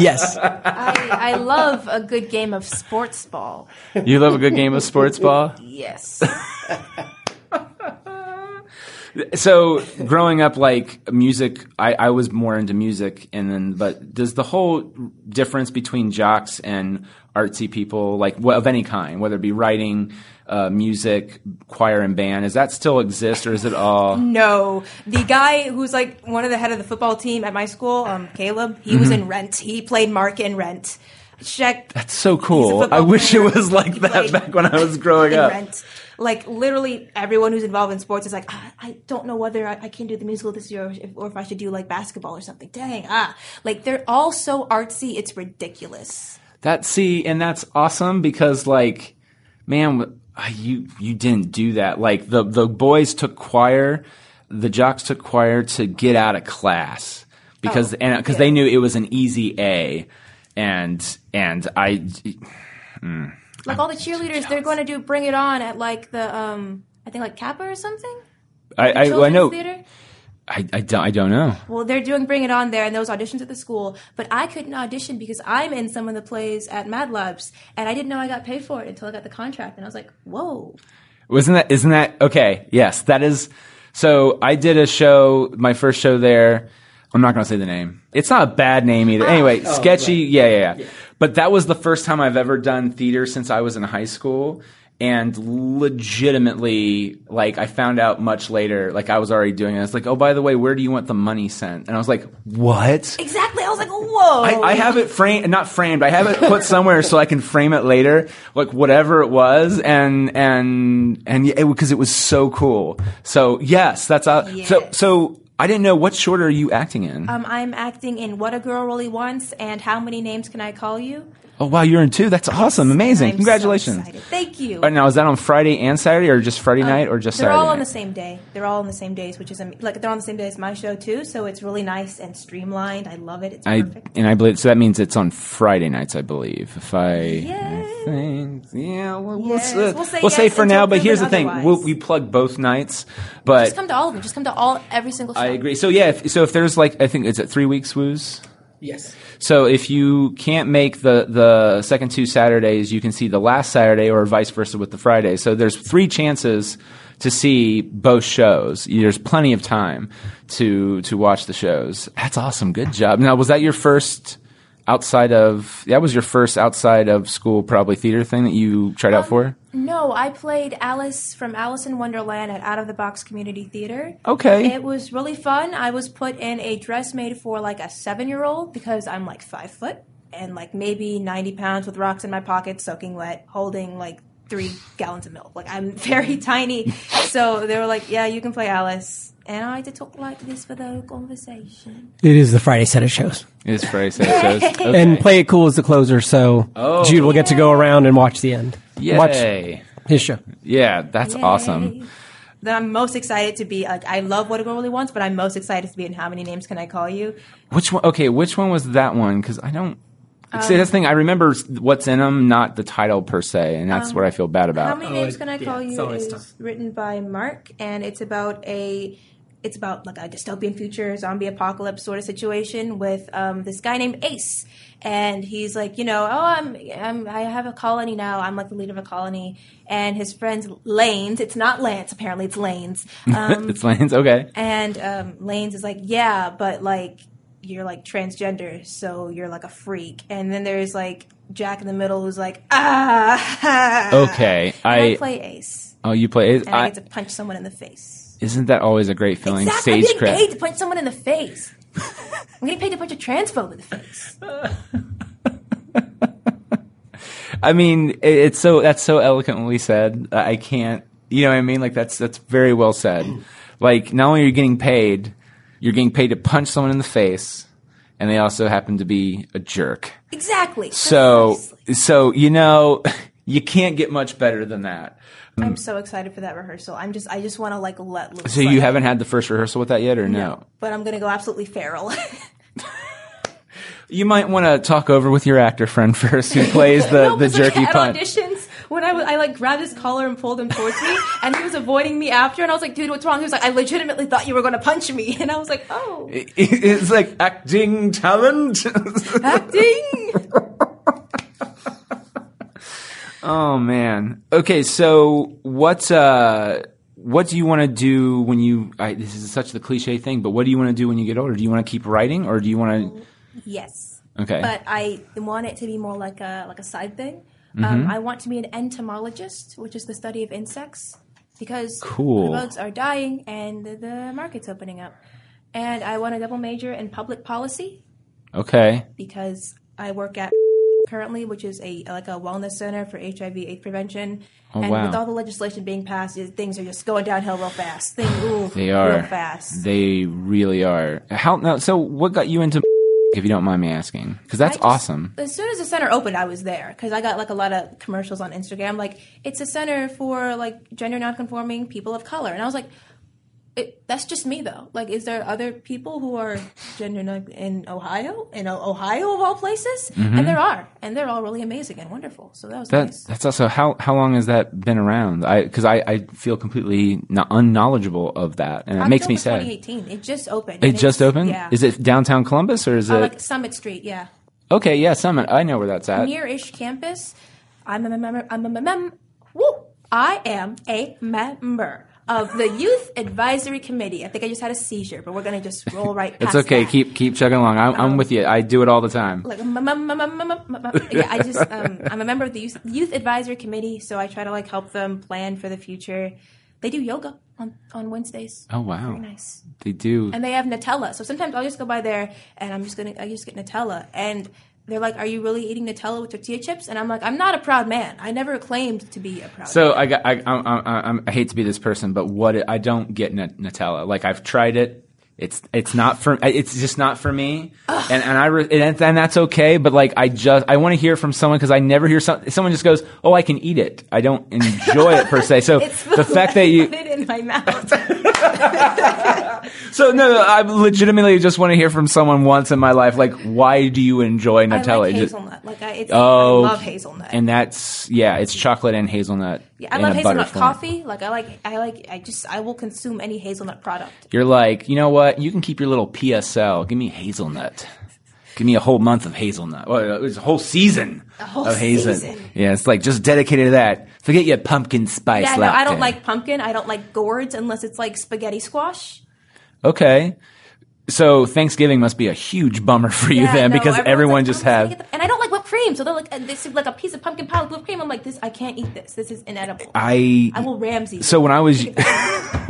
[SPEAKER 5] yes.
[SPEAKER 2] I, I love a good game of sports ball
[SPEAKER 1] You love a good game of sports ball.
[SPEAKER 2] yes
[SPEAKER 1] So growing up, like music, I, I was more into music, and then but does the whole difference between jocks and artsy people, like of any kind, whether it be writing, uh, music, choir, and band, does that still exist, or is it all?
[SPEAKER 2] No, the guy who's like one of the head of the football team at my school, um, Caleb, he was
[SPEAKER 1] Mm-hmm.
[SPEAKER 2] in Rent. He played Mark in Rent. Check.
[SPEAKER 1] That's so cool. I wish it was like
[SPEAKER 2] He
[SPEAKER 1] that back when I was growing up.
[SPEAKER 2] Rent. Like literally everyone who's involved in sports is like, ah, I don't know whether I, I can do the musical this year or if, or if I should do like basketball or something. Dang, ah, like they're all so artsy, it's ridiculous.
[SPEAKER 1] That see, and that's awesome because like, man, you you didn't do that. Like the the boys took choir, the jocks took choir to get out of class because
[SPEAKER 2] Oh,
[SPEAKER 1] and because
[SPEAKER 2] yeah.
[SPEAKER 1] they knew it was an easy A, and and I
[SPEAKER 2] Like all the cheerleaders, they're going to do Bring It On at like the um, I think like Kappa or something.
[SPEAKER 1] I I, I know
[SPEAKER 2] Theater.
[SPEAKER 1] I, I don't I don't know.
[SPEAKER 2] Well, they're doing Bring It On there, and those auditions at the school. But I couldn't audition because I'm in some of the plays at Mad Labs, and I didn't know I got paid for it until I got the contract, and I was like, "Whoa!"
[SPEAKER 1] Wasn't that isn't that okay? Yes, that is. So I did a show, my first show there. I'm not going to say the name. It's not a bad name either. Anyway, sketchy. Yeah, yeah, yeah, But that was the first time I've ever done theater since I was in high school. And legitimately, like, I found out much later, like, I was already doing it. It's like, oh, by the way, where do you want the money sent? And I was like, what?
[SPEAKER 2] Exactly. I was like, "Whoa!"
[SPEAKER 1] I, I have it framed, not framed. I have it put somewhere so I can frame it later, like whatever it was, and and and because it, was so cool. So yes, that's uh, so so. I didn't know what short are you acting in?
[SPEAKER 2] um, I'm acting in What a Girl Really Wants and How Many Names Can I Call You?
[SPEAKER 1] oh wow, you're in two. That's awesome, amazing,
[SPEAKER 2] I'm
[SPEAKER 1] congratulations.
[SPEAKER 2] excited. Thank you.
[SPEAKER 1] Uh, now is that on Friday and Saturday, or just Friday night, or just Saturday?
[SPEAKER 2] they're
[SPEAKER 1] Saturday
[SPEAKER 2] all on the same day. They're all on the same days, which is like they're on the same day as my show too. So it's really nice and streamlined. I love it. It's
[SPEAKER 1] I
[SPEAKER 2] perfect.
[SPEAKER 1] and I believe so. That means it's on Friday nights, I believe. If I, I
[SPEAKER 2] Yay.
[SPEAKER 1] think, yeah, we'll,
[SPEAKER 2] Yes,
[SPEAKER 1] we'll,
[SPEAKER 2] we'll say
[SPEAKER 1] we'll say for now. But here's the thing: we'll, we plug both nights, but
[SPEAKER 2] Just come to all of them. Just come to all every single show.
[SPEAKER 1] I agree. So yeah, if, so if there's like I think it's at three weeks woos.
[SPEAKER 5] Yes.
[SPEAKER 1] So if you can't make the the second two Saturdays, you can see the last Saturday or vice versa with the Friday. So there's three chances to see both shows. There's plenty of time to to watch the shows. That's awesome. Good job. Now was that your first outside of that was your first outside of school probably theater thing that you tried out um, for?
[SPEAKER 2] No, I played Alice from Alice in Wonderland at Out of the Box Community Theater.
[SPEAKER 1] Okay.
[SPEAKER 2] It was really fun. I was put in a dress made for like a seven year old because I'm like five foot and like maybe 90 pounds with rocks in my pocket, soaking wet, holding like three gallons of milk. Like I'm (laughs) very tiny. So they were like, yeah, you can play Alice. And I had to talk like this for the conversation.
[SPEAKER 5] It is the Friday set of shows.
[SPEAKER 1] It's Friday Saturday (laughs) shows. Okay.
[SPEAKER 5] And Play It Cool is the closer, so
[SPEAKER 1] Oh.
[SPEAKER 5] Jude will get to go around and watch the end. Watch his show.
[SPEAKER 1] Yeah, that's
[SPEAKER 2] Yay.
[SPEAKER 1] awesome.
[SPEAKER 2] Then I'm most excited to be like I love what a girl really wants, but I'm most excited to be in How Many Names Can I Call You?
[SPEAKER 1] Which one? Okay, which one was that one? Because I don't.
[SPEAKER 2] Um,
[SPEAKER 1] see, that's the thing. I remember what's in them, not the title per se, and that's what I feel bad about.
[SPEAKER 2] How many
[SPEAKER 5] Oh,
[SPEAKER 2] names
[SPEAKER 5] it-
[SPEAKER 2] can I
[SPEAKER 5] yeah,
[SPEAKER 2] call
[SPEAKER 5] it's
[SPEAKER 2] you? Is
[SPEAKER 5] tough.
[SPEAKER 2] written by Mark, and it's about a, it's about like a dystopian future zombie apocalypse sort of situation with um, this guy named Ace, and he's like, you know, oh, I'm, I'm, I have a colony now. I'm like the leader of a colony, and his friends Lanes. It's not Lance, apparently. It's Lanes. Um, (laughs)
[SPEAKER 1] it's Lane's okay.
[SPEAKER 2] and um, Lanes is like, yeah, but like you're like transgender, so you're like a freak. And then there's like Jack in the middle who's like, ah. (laughs)
[SPEAKER 1] Okay,
[SPEAKER 2] I,
[SPEAKER 1] I.
[SPEAKER 2] play Ace,
[SPEAKER 1] oh, you play.
[SPEAKER 2] and I,
[SPEAKER 1] I,
[SPEAKER 2] get to punch someone in the face.
[SPEAKER 1] isn't that always a great feeling?
[SPEAKER 2] Exactly, I'm
[SPEAKER 1] Stage
[SPEAKER 2] getting paid to punch someone in the face. I'm getting paid to punch a transphobe in the face. (laughs)
[SPEAKER 1] I mean, it, it's so that's so eloquently said. I I can't. You know what I mean? Like that's that's very well said. Like not only are you getting paid, you're getting paid to punch someone in the face, and they also happen to be a jerk.
[SPEAKER 2] Exactly.
[SPEAKER 1] So
[SPEAKER 2] Precisely.
[SPEAKER 1] so you know, (laughs) you can't get much better than that.
[SPEAKER 2] I'm so excited for that rehearsal. I'm just, I just want to like let loose.
[SPEAKER 1] So you haven't had the first rehearsal with that yet, or no?
[SPEAKER 2] but I'm gonna go absolutely feral. (laughs)
[SPEAKER 1] You might want to talk over with your actor friend (laughs) first, who plays the
[SPEAKER 2] No,
[SPEAKER 1] the jerky punch.
[SPEAKER 2] Auditions, when I, was- I like grabbed his collar and pulled him towards me, and he was avoiding me after, and I was like, "Dude, what's wrong?" He was like, "I legitimately thought you were going to punch me," (laughs) and I was like, "Oh,
[SPEAKER 1] It's like acting talent. (laughs)
[SPEAKER 2] acting."
[SPEAKER 1] oh man. Okay, so what? Uh, what do you want to do when you? I, this is such the cliche thing, but what do you want to do when you get older? Do you want to keep writing, or do you want to?
[SPEAKER 2] Yes.
[SPEAKER 1] Okay.
[SPEAKER 2] But I want it to be more like a like a side thing.
[SPEAKER 1] Mm-hmm.
[SPEAKER 2] Um, I want to be an entomologist, which is the study of insects, because
[SPEAKER 1] Cool.
[SPEAKER 2] the bugs are dying and the, the market's opening up. And I want a double major in public policy
[SPEAKER 1] Okay.
[SPEAKER 2] because I work at currently, which is a like a wellness center for HIV/AIDS prevention.
[SPEAKER 1] Oh,
[SPEAKER 2] and
[SPEAKER 1] wow.
[SPEAKER 2] with all the legislation being passed, things are just going downhill real fast. Things, ooh,
[SPEAKER 1] They are.
[SPEAKER 2] real fast.
[SPEAKER 1] They really are. How now? So, what got you into? If you don't mind me asking, because that's
[SPEAKER 2] just-
[SPEAKER 1] awesome.
[SPEAKER 2] As soon as the center opened, I was there because I got like a lot of commercials on Instagram. Like, it's a center for like gender nonconforming people of color, and I was like, it, "That's just me, though." Like, is there other people who are gender non in Ohio, in O- Ohio of all places? And there are, and they're all really amazing and wonderful. So that was
[SPEAKER 1] Mm-hmm. That
[SPEAKER 2] nice.
[SPEAKER 1] that's also how how long has that been around? I because I, I feel completely not unknowledgeable of that, and it makes me sad.
[SPEAKER 2] 2018. It just opened.
[SPEAKER 1] It just opened.
[SPEAKER 2] Yeah.
[SPEAKER 1] Is it downtown Columbus or is
[SPEAKER 2] Uh,
[SPEAKER 1] it
[SPEAKER 2] like Summit Street? Yeah.
[SPEAKER 1] okay? Yeah, Summit. I know where that's at.
[SPEAKER 2] near-ish campus. I'm a member. I'm a member. Woo! I am a member of the youth advisory committee. I think I just had a seizure, but we're gonna just roll right.
[SPEAKER 1] It's okay.
[SPEAKER 2] that.
[SPEAKER 1] Keep keep chugging along. I'm, I'm with you. I do it all the time.
[SPEAKER 2] Like, mum, mum, mum, mum, mum, mum, mum. yeah, I just um, I'm a member of the youth, youth advisory committee, so I try to like help them plan for the future. They do yoga on on Wednesdays.
[SPEAKER 1] Oh wow,
[SPEAKER 2] Very nice.
[SPEAKER 1] they do.
[SPEAKER 2] and they have Nutella. So sometimes I'll just go by there and I'm just gonna I just get Nutella and they're like, "Are you really eating Nutella with tortilla chips?" And I'm like, "I'm not a proud man. I never claimed to be a proud."
[SPEAKER 1] So I got. I, I, I, I, I hate to be this person, but what it, I don't get Nut- Nutella. Like I've tried it. It's it's not for. It's just not for me. And and I re, and, and that's okay. But like I just I want to hear from someone because I never hear some, someone just goes, "Oh, I can eat it." I don't enjoy it per se. So (laughs) the fact that you (laughs)
[SPEAKER 2] put it in my mouth. (laughs)
[SPEAKER 1] So no, I legitimately just want to hear from someone once in my life. Like, why do you enjoy
[SPEAKER 2] I
[SPEAKER 1] Nutella?
[SPEAKER 2] like hazelnut. Like I, it's,
[SPEAKER 1] Oh,
[SPEAKER 2] I love hazelnut.
[SPEAKER 1] and that's yeah, it's chocolate and hazelnut.
[SPEAKER 2] Yeah, I love hazelnut coffee. Like I like I like I just I will consume any hazelnut product.
[SPEAKER 1] You're like, you know what? You can keep your little PSL. Give me hazelnut. Give me a whole month of hazelnut. Well, it was a whole season a
[SPEAKER 2] whole
[SPEAKER 1] of hazelnut.
[SPEAKER 2] season.
[SPEAKER 1] Yeah, it's like just dedicated to that. Forget your pumpkin spice
[SPEAKER 2] Yeah, no. I don't like pumpkin. I don't like gourds unless it's like spaghetti squash.
[SPEAKER 1] Okay. So Thanksgiving must be a huge bummer for you
[SPEAKER 2] Yeah,
[SPEAKER 1] then
[SPEAKER 2] no,
[SPEAKER 1] because everyone
[SPEAKER 2] like,
[SPEAKER 1] just
[SPEAKER 2] "Oh,
[SPEAKER 1] have.
[SPEAKER 2] can I get the-" and I don't cream. So they're like, uh, this is like a piece of pumpkin pie with whipped cream. I'm like, this, I can't eat this. This is inedible.
[SPEAKER 1] I
[SPEAKER 2] I will Ramsay.
[SPEAKER 1] So when I was (laughs)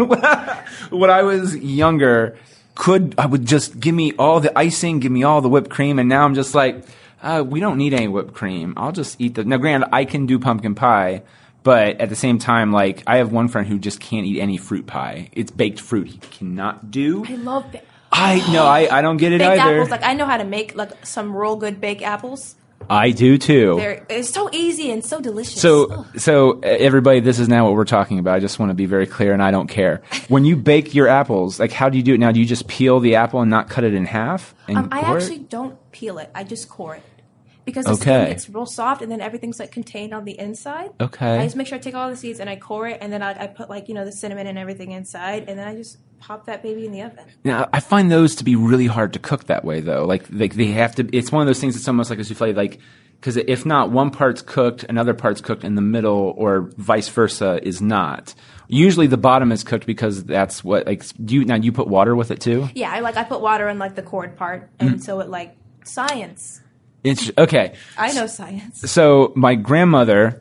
[SPEAKER 1] when I was younger, could I would just give me all the icing, give me all the whipped cream, and now I'm just like, uh, we don't need any whipped cream. I'll just eat the. Now, granted, I can do pumpkin pie, but at the same time, like I have one friend who just can't eat any fruit pie. It's baked fruit. He cannot do.
[SPEAKER 2] I love ba-
[SPEAKER 1] I no, I, I don't get it
[SPEAKER 2] baked
[SPEAKER 1] either.
[SPEAKER 2] apples. Like I know how to make like some real good baked apples.
[SPEAKER 1] I do too.
[SPEAKER 2] They're it's so easy and so delicious.
[SPEAKER 1] So,
[SPEAKER 2] Ugh.
[SPEAKER 1] so everybody, this is now what we're talking about. I just want to be very clear, and I don't care. (laughs) When you bake your apples, like how do you do it now? Do you just peel the apple and not cut it in half? And
[SPEAKER 2] um, I
[SPEAKER 1] core it?
[SPEAKER 2] actually don't peel it. I just core it. Because the
[SPEAKER 1] Okay.
[SPEAKER 2] gets real soft and then everything's like contained on the inside.
[SPEAKER 1] Okay.
[SPEAKER 2] I just make sure I take all the seeds and I core it and then I, I put like, you know, the cinnamon and everything inside and then I just pop that baby in the oven.
[SPEAKER 1] Now, I find those to be really hard to cook that way, though. Like, like they have to. It's one of those things that's almost like a souffle. Like, because if not, one part's cooked, another part's cooked in the middle, or vice versa is not. Usually, the bottom is cooked because that's what. Like, do you now you put water with it too?
[SPEAKER 2] Yeah, I like I put water in like the cord part and mm. so it like science.
[SPEAKER 1] It's okay.
[SPEAKER 2] I know science.
[SPEAKER 1] So my grandmother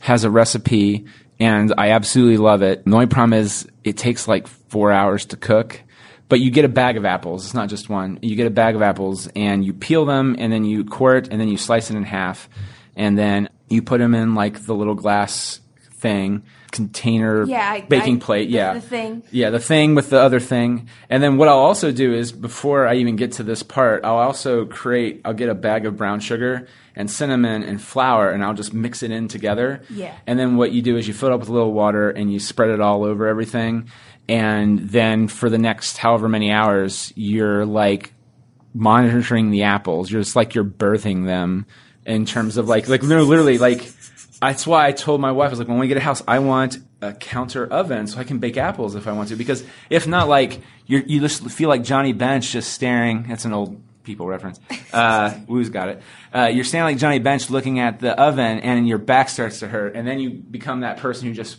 [SPEAKER 1] has a recipe, and I absolutely love it. The only problem is it takes like four hours to cook. But you get a bag of apples. It's not just one. You get a bag of apples, and you peel them, and then you core it, and then you slice it in half, and then you put them in like the little glass thing container
[SPEAKER 2] Yeah, I-
[SPEAKER 1] baking
[SPEAKER 2] I-
[SPEAKER 1] plate. Yeah,
[SPEAKER 2] the thing.
[SPEAKER 1] yeah, the thing with the other thing. And then what I'll also do is before I even get to this part, I'll also create I'll get a bag of brown sugar and cinnamon and flour and I'll just mix it in together.
[SPEAKER 2] Yeah.
[SPEAKER 1] And then what you do is you fill it up with a little water and you spread it all over everything. And then for the next however many hours, you're like monitoring the apples. You're just like you're birthing them in terms of like like no, literally like that's why I told my wife I was like when we get a house I want a counter oven so I can bake apples if I want to because if not like you just feel like Johnny Bench just staring. That's an old people reference. Uh, (laughs) Woo's got it. Uh, you're standing like Johnny Bench looking at the oven and your back starts to hurt and then you become that person who just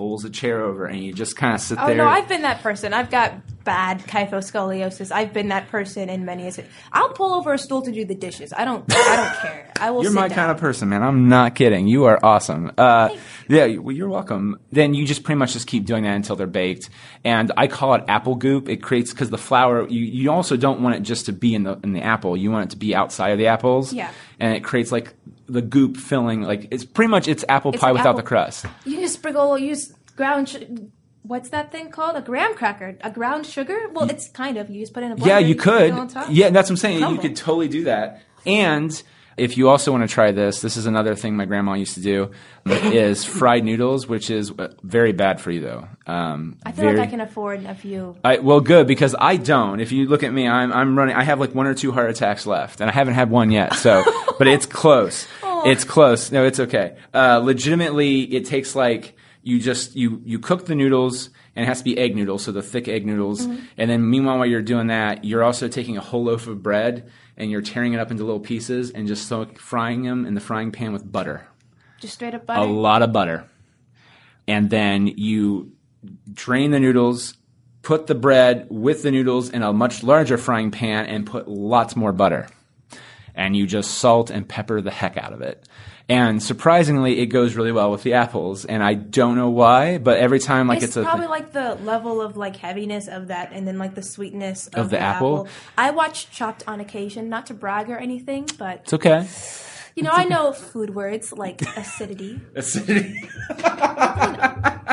[SPEAKER 1] pulls a chair over, and you just kind of sit
[SPEAKER 2] Oh
[SPEAKER 1] there.
[SPEAKER 2] no, I've been that person. I've got bad kyphoscoliosis. I've been that person in many. I'll pull over a stool to do the dishes. I don't. I don't care. I will.
[SPEAKER 1] You're my
[SPEAKER 2] down.
[SPEAKER 1] kind of person, man. I'm not kidding. You are awesome. Uh, yeah, well, you're welcome. Then you just pretty much just keep doing that until they're baked. And I call it apple goop. It creates because the flour. You, you also don't want it just to be in the in the apple. You want it to be outside of the apples.
[SPEAKER 2] Yeah.
[SPEAKER 1] And it creates like the goop filling. Like it's pretty much it's apple
[SPEAKER 2] It's
[SPEAKER 1] pie without
[SPEAKER 2] apple-
[SPEAKER 1] the crust.
[SPEAKER 2] You can just sprinkle. Use ground. Sh- what's that thing called? A graham cracker. A ground sugar. Well, it's kind of. You just put it in a blender.
[SPEAKER 1] Yeah, you could.
[SPEAKER 2] it on top.
[SPEAKER 1] Yeah, that's what I'm saying. You could totally do that. And if you also want to try this, this is another thing my grandma used to do, is fried noodles, which is uh, very bad for you though. Um,
[SPEAKER 2] I feel
[SPEAKER 1] very-
[SPEAKER 2] like I can afford a few.
[SPEAKER 1] I, well, good because I don't. If you look at me, I'm I'm running. I have like one or two heart attacks left, and I haven't had one yet. So, (laughs) but it's close. It's close. No, it's okay. Uh, legitimately, it takes like you just you you cook the noodles, and it has to be egg noodles, so the thick egg noodles. And then meanwhile, while you're doing that, you're also taking a whole loaf of bread and you're tearing it up into little pieces and just so frying them in the frying pan with butter
[SPEAKER 2] Just straight up butter.
[SPEAKER 1] a lot of butter. And then you drain the noodles, put the bread with the noodles in a much larger frying pan, and put lots more butter. And you just salt and pepper the heck out of it. And surprisingly, it goes really well with the apples. And I don't know why, but every time, like
[SPEAKER 2] it's,
[SPEAKER 1] it's, a
[SPEAKER 2] probably like the level of like heaviness of that, and then like the sweetness of,
[SPEAKER 1] the apple?
[SPEAKER 2] I watch Chopped on occasion, not to brag or anything, but
[SPEAKER 1] it's okay.
[SPEAKER 2] you know I know food words like acidity, (laughs)
[SPEAKER 1] Acidity.
[SPEAKER 2] not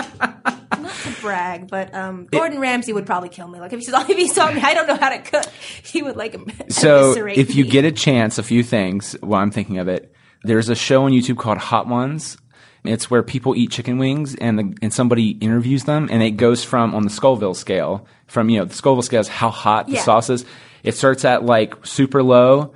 [SPEAKER 2] to brag, but um, Gordon Ramsay would probably kill me. Like if he saw (laughs) if he saw me, I don't know how to cook, he would like
[SPEAKER 1] So if you
[SPEAKER 2] me.
[SPEAKER 1] get a chance, a few things while I'm thinking of it, there's a show on YouTube called Hot Ones. It's where people eat chicken wings and the, and somebody interviews them and it goes from on the Scoville scale from you know the Scoville scale is how hot the
[SPEAKER 2] Yeah.
[SPEAKER 1] sauce is. It starts at like super low,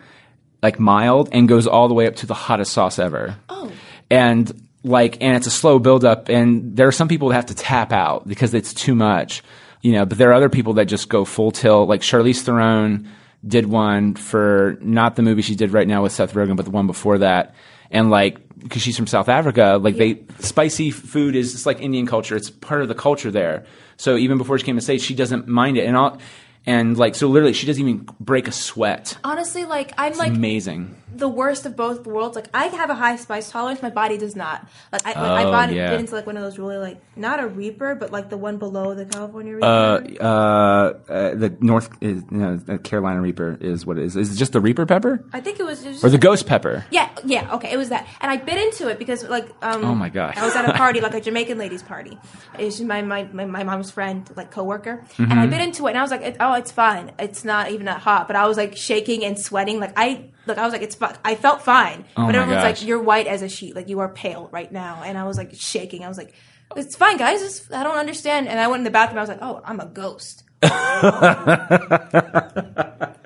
[SPEAKER 1] like mild, and goes all the way up to the hottest sauce ever.
[SPEAKER 2] oh
[SPEAKER 1] And like and it's a slow build up and there are some people that have to tap out because it's too much. You know, but there are other people that just go full tilt. Like Charlize Theron did one for not the movie she did right now with Seth Rogen, but the one before that. And like because she's from South Africa, like they spicy food is it's like Indian culture. It's part of the culture there. So even before she came to States, she doesn't mind it. And all, and like so literally she doesn't even break a sweat.
[SPEAKER 2] honestly, like I'm like
[SPEAKER 1] Amazing.
[SPEAKER 2] the worst of both worlds. Like I have a high spice tolerance, my body does not. Like I, I
[SPEAKER 1] Oh,
[SPEAKER 2] bought
[SPEAKER 1] yeah.
[SPEAKER 2] get into like one of those really like not a Reaper, but like the one below the California Reaper.
[SPEAKER 1] Uh, uh, uh, the North is, you know, the Carolina Reaper is what it is. Is it just the Reaper pepper
[SPEAKER 2] I think it was just
[SPEAKER 1] or the Ghost pepper?
[SPEAKER 2] Yeah, yeah, okay, it was that, and I bit into it because like um,
[SPEAKER 1] Oh my gosh.
[SPEAKER 2] I was at a (laughs) party like a Jamaican ladies party. It's my my, my, my mom's friend, like coworker, and
[SPEAKER 1] Mm-hmm.
[SPEAKER 2] I bit into it, and I was like, it, oh, it's fine, it's not even that hot, but I was like shaking and sweating, like I like I was like, it's fine, I felt fine,
[SPEAKER 1] Oh
[SPEAKER 2] but everyone's
[SPEAKER 1] gosh.
[SPEAKER 2] like, you're white as a sheet, like you are pale right now, and I was like shaking, I was like, it's fine, guys, it's, I don't understand, and I went in the bathroom, I was like, oh, I'm a ghost. (laughs)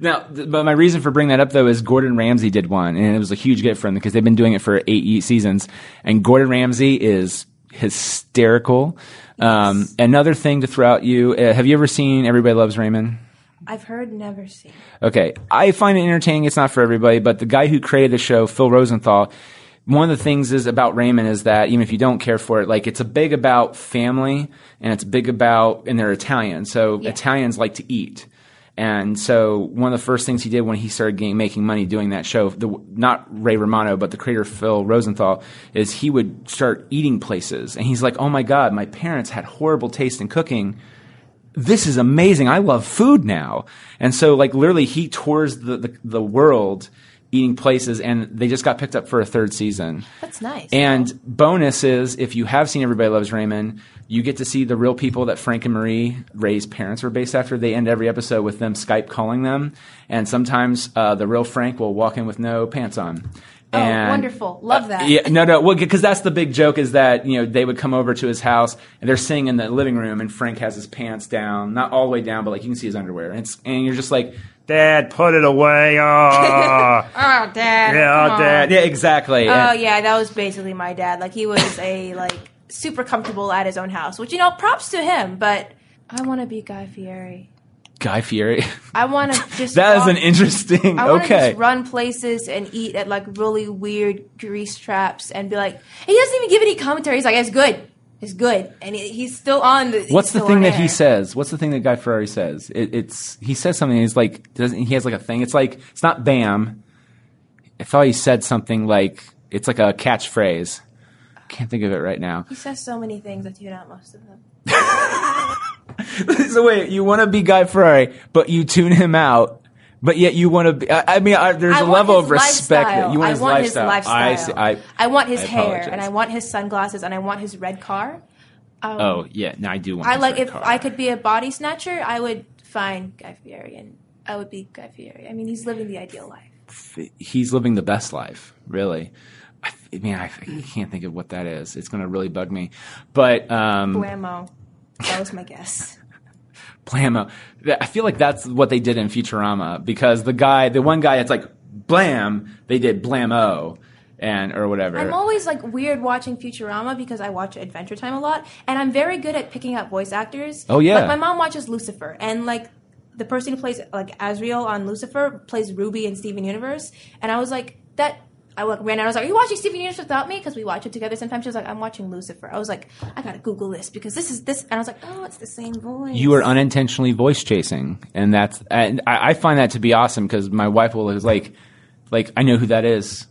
[SPEAKER 1] Now, th- but my reason for bringing that up though is Gordon Ramsay did one, and it was a huge get for him because they've been doing it for eight seasons, and Gordon Ramsay is hysterical. Um, another thing to throw out you: uh, Have you ever seen Everybody Loves Raymond?
[SPEAKER 2] I've heard, never seen.
[SPEAKER 1] Okay, I find it entertaining. It's not for everybody, but the guy who created the show, Phil Rosenthal, one of the things is about Raymond is that even if you don't care for it, like it's a big about family and it's big about, and they're Italian, so
[SPEAKER 2] Yeah.
[SPEAKER 1] Italians like to eat. And so one of the first things he did when he started getting, making money doing that show, the, not Ray Romano, but the creator Phil Rosenthal, is he would start eating places. And he's like, oh my God, my parents had horrible taste in cooking this is amazing. I love food now. And so like literally he tours the, the, the world eating places and they just got picked up for a third season.
[SPEAKER 2] That's nice.
[SPEAKER 1] And bonus is if you have seen Everybody Loves Raymond, you get to see the real people that Frank and Marie Ray's parents were based after. They end every episode with them Skype calling them. And sometimes uh, the real Frank will walk in with no pants on.
[SPEAKER 2] Oh, wonderful. Love that.
[SPEAKER 1] yeah, no, no. Well, because that's the big joke is that you know they would come over to his house and they're sitting in the living room and Frank has his pants down, not all the way down, but like you can see his underwear, and it's and you're just like, Dad, put it away. Oh, (laughs) (laughs)
[SPEAKER 2] Oh, dad.
[SPEAKER 1] yeah, oh. Dad. Yeah, exactly.
[SPEAKER 2] Oh
[SPEAKER 1] And-
[SPEAKER 2] yeah, that was basically my dad. Like he was a like super comfortable at his own house, which you know, props to him. But I want to be Guy Fieri.
[SPEAKER 1] Guy Fieri.
[SPEAKER 2] I want to (laughs) just.
[SPEAKER 1] that is
[SPEAKER 2] walk-
[SPEAKER 1] an interesting.
[SPEAKER 2] I want
[SPEAKER 1] okay.
[SPEAKER 2] just run places and eat at like really weird grease traps and be like, he doesn't even give any commentary. He's like, it's good. Is good, and he's still on. The,
[SPEAKER 1] What's the thing that he says? What's the thing that Guy Fieri says? It, it's he says something. He's like, doesn't he has like a thing? It's like it's not bam. I thought he said something like it's like a catchphrase. Can't think of it right now.
[SPEAKER 2] He says so many things. I tune out most of them. (laughs)
[SPEAKER 1] so wait, you want to be Guy Fieri, but you tune him out. But yet you want to be. I, I mean, I, there's
[SPEAKER 2] I
[SPEAKER 1] a level of respect.
[SPEAKER 2] lifestyle.
[SPEAKER 1] That you want
[SPEAKER 2] I
[SPEAKER 1] his
[SPEAKER 2] want
[SPEAKER 1] lifestyle.
[SPEAKER 2] his lifestyle.
[SPEAKER 1] I, see, I,
[SPEAKER 2] I want his hair,
[SPEAKER 1] apologize.
[SPEAKER 2] and I want his sunglasses, and I want his red car.
[SPEAKER 1] Oh yeah, no, I do want.
[SPEAKER 2] I like if
[SPEAKER 1] car.
[SPEAKER 2] I could be a body snatcher, I would find Guy Fieri, and I would be Guy Fieri. I mean, he's living the ideal life.
[SPEAKER 1] he's living the best life, really. I, I mean, I, I can't think of what that is. It's going to really bug me. But um,
[SPEAKER 2] Blammo. That was my guess.
[SPEAKER 1] Blammo. I feel like that's what they did in Futurama because the guy, the one guy, it's like Blam. They did Blammo and or whatever.
[SPEAKER 2] I'm always like weird watching Futurama because I watch Adventure Time a lot, and I'm very good at picking up voice actors.
[SPEAKER 1] Oh, yeah.
[SPEAKER 2] like my mom watches Lucifer, and like the person who plays like Azrael on Lucifer plays Ruby in Steven Universe, and I was like that. I ran out. I was like, "Are you watching Steven Universe without me?" Because we watch it together sometimes. She was like, "I'm watching Lucifer." I was like, "I gotta Google this because this is this," and I was like, "Oh, it's the same voice."
[SPEAKER 1] you are unintentionally voice chasing, and that's and I, I find that to be awesome because my wife will is like, like I know who that is.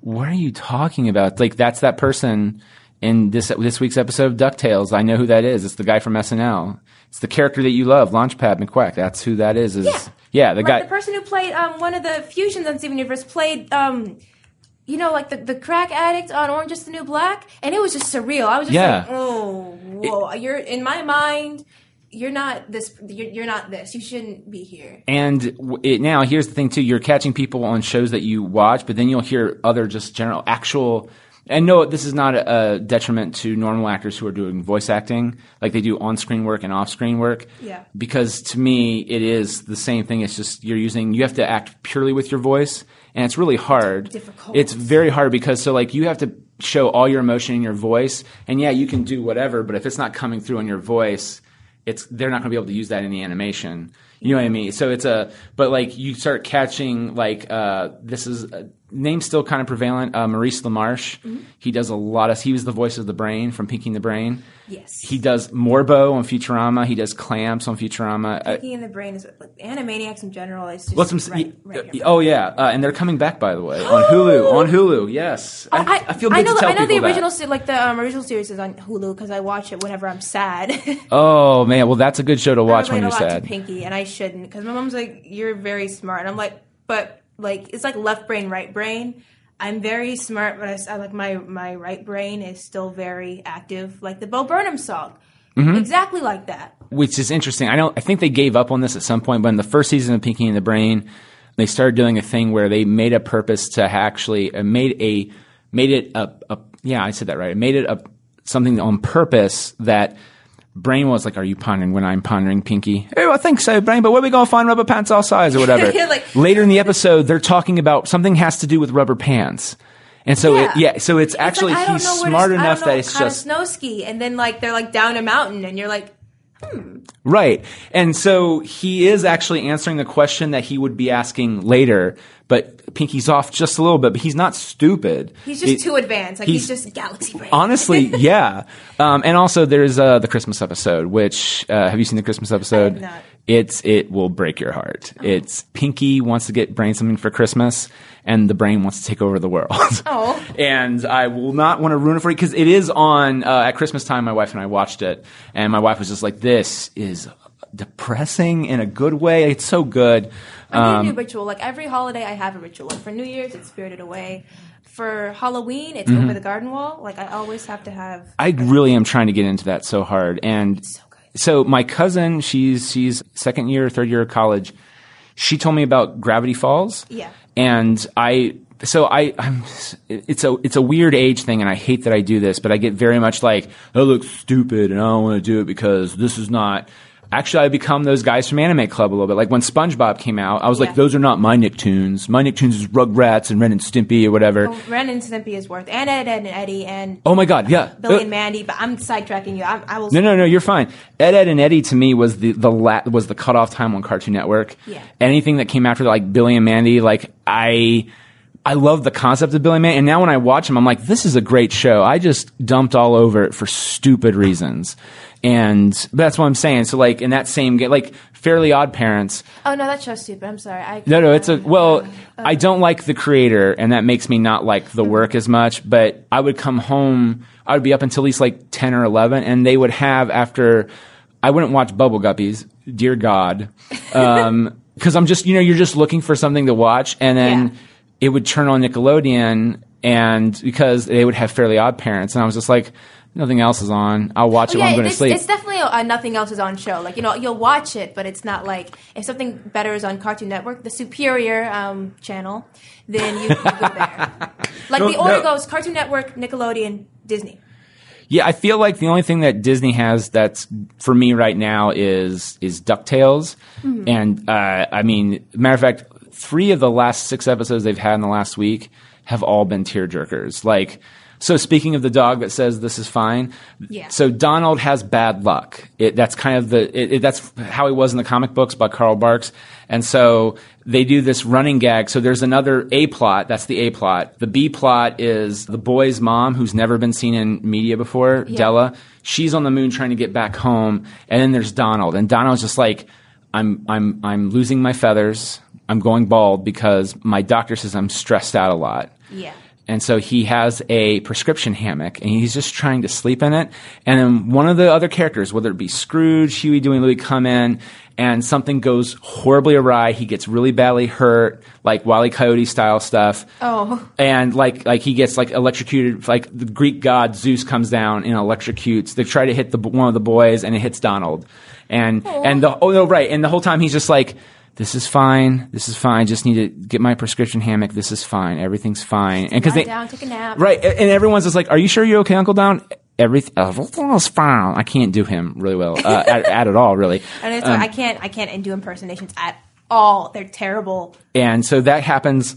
[SPEAKER 1] What are you talking about? Like that's that person in this this week's episode of Ducktales. I know who that is. It's the guy from SNL. It's the character that you love, Launchpad McQuack. That's who that is. Is
[SPEAKER 2] Yeah.
[SPEAKER 1] yeah, the guy.
[SPEAKER 2] the person who played um, one of the fusions on Steven Universe played um, you know, like the, the crack addict on Orange is the New Black, and it was just surreal. I was just
[SPEAKER 1] Yeah.
[SPEAKER 2] like, oh, whoa, you're in my mind. You're not this. You're, you're not this. You shouldn't be here.
[SPEAKER 1] And it, now here's the thing too: you're catching people on shows that you watch, but then you'll hear other just general actual. And no, this is not a, a detriment to normal actors who are doing voice acting, like they do on-screen work and off-screen work.
[SPEAKER 2] Yeah.
[SPEAKER 1] Because to me, it is the same thing. It's just you're using. You have to act purely with your voice, and it's really hard.
[SPEAKER 2] difficult.
[SPEAKER 1] It's very hard because so like you have to show all your emotion in your voice, and yeah, you can do whatever, but if it's not coming through in your voice, it's they're not going to be able to use that in the animation. You know what I mean? So it's a but like you start catching like uh, this is uh, name's still kind of prevalent. Uh, Maurice LaMarche.
[SPEAKER 2] Mm-hmm.
[SPEAKER 1] He does a lot of. He was the voice of the brain from Pinky and the Brain.
[SPEAKER 2] Yes.
[SPEAKER 1] He does Morbo on Futurama. He does Clamps on Futurama. Pinky
[SPEAKER 2] Thinking in the brain is like Animaniacs in general. Is just
[SPEAKER 1] some?
[SPEAKER 2] right, right here.
[SPEAKER 1] oh yeah, uh, and they're coming back by the way on Hulu. On Hulu, yes. I, I, feel good
[SPEAKER 2] I know,
[SPEAKER 1] to tell
[SPEAKER 2] I know the original, se- like the um, original series is on Hulu because I watch it whenever I'm sad. (laughs)
[SPEAKER 1] Oh man, well that's a good show to watch
[SPEAKER 2] I
[SPEAKER 1] when you're
[SPEAKER 2] a lot
[SPEAKER 1] sad.
[SPEAKER 2] to Pinky, and I shouldn't because my mom's like, "You're very smart," and I'm like, "But like, it's like left brain, right brain." I'm very smart, but I like my my right brain is still very active, like the Bo Burnham song,
[SPEAKER 1] Mm-hmm.
[SPEAKER 2] exactly like that.
[SPEAKER 1] which is interesting. I don't. I think they gave up on this at some point, but in the first season of Pinky and the Brain, they started doing a thing where they made a purpose to actually uh, made a made it a, a yeah I said that right. It made it a something on purpose that. Brain was like, "Are you pondering when I'm pondering Pinky?" Oh, I think so, Brain. But where are we gonna find rubber pants all size or whatever? (laughs)
[SPEAKER 2] Yeah, like-
[SPEAKER 1] Later in the episode, they're talking about something has to do with rubber pants, and so
[SPEAKER 2] Yeah.
[SPEAKER 1] it, yeah, so it's actually
[SPEAKER 2] it's like,
[SPEAKER 1] he's
[SPEAKER 2] know where to-
[SPEAKER 1] smart enough
[SPEAKER 2] know
[SPEAKER 1] that it's just
[SPEAKER 2] snow ski, and then like they're like down a mountain, and you're like, hmm.
[SPEAKER 1] Right. And so he is actually answering the question that he would be asking later, but Pinky's off just a little bit, but he's not stupid.
[SPEAKER 2] he's just
[SPEAKER 1] It-
[SPEAKER 2] too advanced, like he's,
[SPEAKER 1] he's-
[SPEAKER 2] just galaxy brain.
[SPEAKER 1] Honestly, (laughs) yeah. Um, and also, there's uh, the Christmas episode. Which uh, have you seen the Christmas episode? It's it will break your heart. It's Pinky wants to get Brain something for Christmas, and the Brain wants to take over the world. (laughs)
[SPEAKER 2] Oh.
[SPEAKER 1] and I will not want to ruin it for you because it is on uh, at Christmas time. My wife and I watched it, and my wife was just like, "This is depressing in a good way. It's so good."
[SPEAKER 2] I need a
[SPEAKER 1] Um,
[SPEAKER 2] new ritual. Like every holiday, I have a ritual. Like for New Year's, it's Spirited Away. For Halloween, it's
[SPEAKER 1] Mm-hmm.
[SPEAKER 2] Over the Garden Wall. Like I always have to have.
[SPEAKER 1] I really am trying to get into that so hard. And
[SPEAKER 2] So
[SPEAKER 1] so my cousin, she's she's second year, third year of college. She told me about Gravity Falls.
[SPEAKER 2] Yeah.
[SPEAKER 1] And I so I I'm it's a it's a weird age thing and I hate that I do this, but I get very much like, "That looks stupid and I don't want to do it because this is not Actually, I become those guys from Anime Club a little bit. Like when SpongeBob came out, I was like, "Those are not my Nicktoons. My Nicktoons is Rugrats and Ren and Stimpy or whatever."
[SPEAKER 2] Oh, Ren and Stimpy is worth, and Ed, Edd n Eddy, and
[SPEAKER 1] Oh my god, yeah.
[SPEAKER 2] Billy
[SPEAKER 1] Uh,
[SPEAKER 2] and Mandy. But I'm sidetracking you. I, I will.
[SPEAKER 1] No, no, no. You're fine. Ed, Edd n Eddy to me was the the la- was the cutoff time on Cartoon Network.
[SPEAKER 2] Yeah.
[SPEAKER 1] Anything that came after like Billy and Mandy, like I, I love the concept of Billy May, and now when I watch him, I'm like, this is a great show. I just dumped all over it for stupid reasons, and that's what I'm saying. So like in that same game, like Fairly Odd Parents.
[SPEAKER 2] Oh no, that show's stupid. I'm sorry. I,
[SPEAKER 1] No, no, it's a
[SPEAKER 2] uh,
[SPEAKER 1] well.
[SPEAKER 2] uh,
[SPEAKER 1] I don't like the creator, and that makes me not like the work as much. But I would come home. I would be up until at least like ten or eleven, and they would have after. I wouldn't watch Bubble Guppies. Dear God, (laughs) because I'm just you know you're just looking for something to watch, and then
[SPEAKER 2] Yeah.
[SPEAKER 1] it would turn on Nickelodeon, and because they would have Fairly Odd Parents, and I was just like. Nothing else is on. I'll watch it
[SPEAKER 2] yeah,
[SPEAKER 1] when I'm going to sleep.
[SPEAKER 2] it's definitely a, a nothing else is on show. Like you know, you'll watch it, but it's not like if something better is on Cartoon Network, the superior um, channel, then you, you go there. (laughs) Like
[SPEAKER 1] No,
[SPEAKER 2] the order
[SPEAKER 1] no.
[SPEAKER 2] goes: Cartoon Network, Nickelodeon, Disney.
[SPEAKER 1] Yeah, I feel like the only thing that Disney has that's for me right now is is Ducktales,
[SPEAKER 2] Mm-hmm.
[SPEAKER 1] and uh, I mean, matter of fact, three of the last six episodes they've had in the last week have all been tearjerkers. Like, so speaking of the dog that says this is fine,
[SPEAKER 2] Yeah.
[SPEAKER 1] So Donald has bad luck. It, that's kind of the it, it, that's how he was in the comic books by Carl Barks, and so they do this running gag. So there's another A plot. That's the A plot. The B plot is the boy's mom, who's never been seen in media before,
[SPEAKER 2] Yeah.
[SPEAKER 1] Della. She's on the moon trying to get back home, and then there's Donald, and Donald's just like, I'm I'm I'm losing my feathers. I'm going bald because my doctor says I'm stressed out a lot.
[SPEAKER 2] Yeah.
[SPEAKER 1] And so he has a prescription hammock and he's just trying to sleep in it. And then one of the other characters, whether it be Scrooge, Huey, Dewey, Louie, come in and something goes horribly awry. He gets really badly hurt, like Wile E. Coyote style stuff.
[SPEAKER 2] Oh.
[SPEAKER 1] And like, like he gets like electrocuted, like the Greek god Zeus comes down and electrocutes. They try to hit the, one of the boys and it hits Donald. And, and the, oh no, right. And the whole time he's just like, this is fine. This is fine. Just need to get my prescription hammock. This is fine. Everything's fine. And because they,
[SPEAKER 2] down, take a nap.
[SPEAKER 1] Right, and everyone's just like, "Are you sure you're okay, Uncle Down?" Everything, everything is fine. I can't do him really well uh, at, (laughs) at it all, really.
[SPEAKER 2] And it's
[SPEAKER 1] Um,
[SPEAKER 2] I can't I can't do impersonations at all. They're terrible.
[SPEAKER 1] And so that happens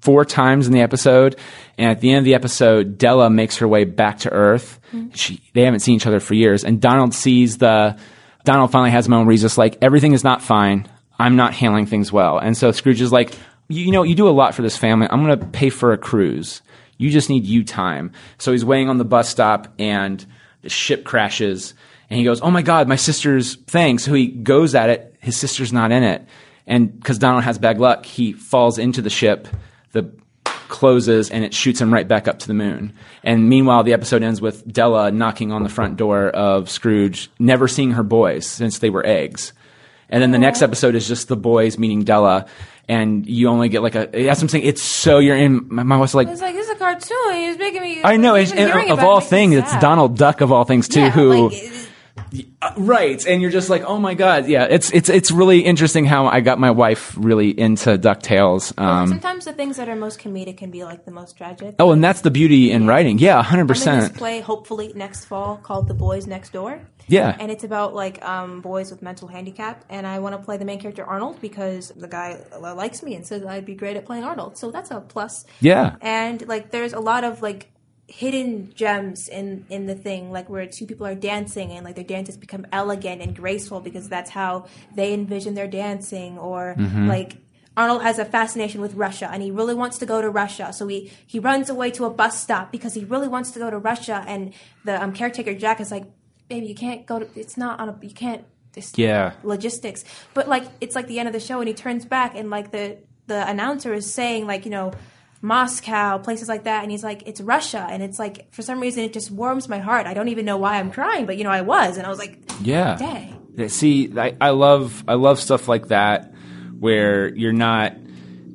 [SPEAKER 1] four times in the episode. And at the end of the episode, Della makes her way back to Earth. She, they haven't seen each other for years. And Donald sees the, Donald finally has a moment where he's just like, everything is not fine. I'm not handling things well. And so Scrooge is like, you, you know, you do a lot for this family. I'm going to pay for a cruise. You just need you time. So he's waiting on the bus stop and the ship crashes. And he goes, Oh my God, my sister's thing. So he goes at it. His sister's not in it. And because Donald has bad luck, he falls into the ship. The closes and it shoots him right back up to the moon. And meanwhile, the episode ends with Della knocking on the front door of Scrooge, never seeing her boys since they were eggs. And then the next episode is just the boys meeting Della, and you only get like a. That's what I'm saying. It's so you're in. My, my wife's like,
[SPEAKER 2] It's like this is a cartoon. He's making me.
[SPEAKER 1] I know, and, and of all things, it's. Donald Duck of all things too,
[SPEAKER 2] Yeah,
[SPEAKER 1] who
[SPEAKER 2] like,
[SPEAKER 1] right, and you're just like, oh my god, yeah. It's it's it's really interesting how I got my wife really into Ducktales. Um,
[SPEAKER 2] sometimes the things that are most comedic can be like the most tragic.
[SPEAKER 1] oh, and that's the beauty in writing. Yeah, hundred
[SPEAKER 2] I'm in this
[SPEAKER 1] percent.
[SPEAKER 2] play hopefully next fall called The Boys Next Door.
[SPEAKER 1] Yeah.
[SPEAKER 2] And it's about like um, boys with mental handicap, and I want to play the main character Arnold because the guy uh, likes me and says I'd be great at playing Arnold. So that's a plus.
[SPEAKER 1] Yeah.
[SPEAKER 2] And like, there's a lot of like hidden gems in in the thing, like where two people are dancing and like their dances become elegant and graceful because that's how they envision their dancing, or
[SPEAKER 1] Mm-hmm.
[SPEAKER 2] like. Arnold has a fascination with Russia and he really wants to go to Russia. So he, he runs away to a bus stop because he really wants to go to Russia. And the um, caretaker Jack is like, baby, you can't go to, it's not on a, you can't, it's
[SPEAKER 1] Yeah.
[SPEAKER 2] logistics. But like, it's like the end of the show and he turns back and like the, the announcer is saying like, you know, Moscow, places like that. And he's like, it's Russia. And it's like, for some reason, it just warms my heart. I don't even know why I'm crying, but you know, I was. And I was like,
[SPEAKER 1] Yeah.
[SPEAKER 2] Dang.
[SPEAKER 1] See, I, I love I love stuff like that where you're not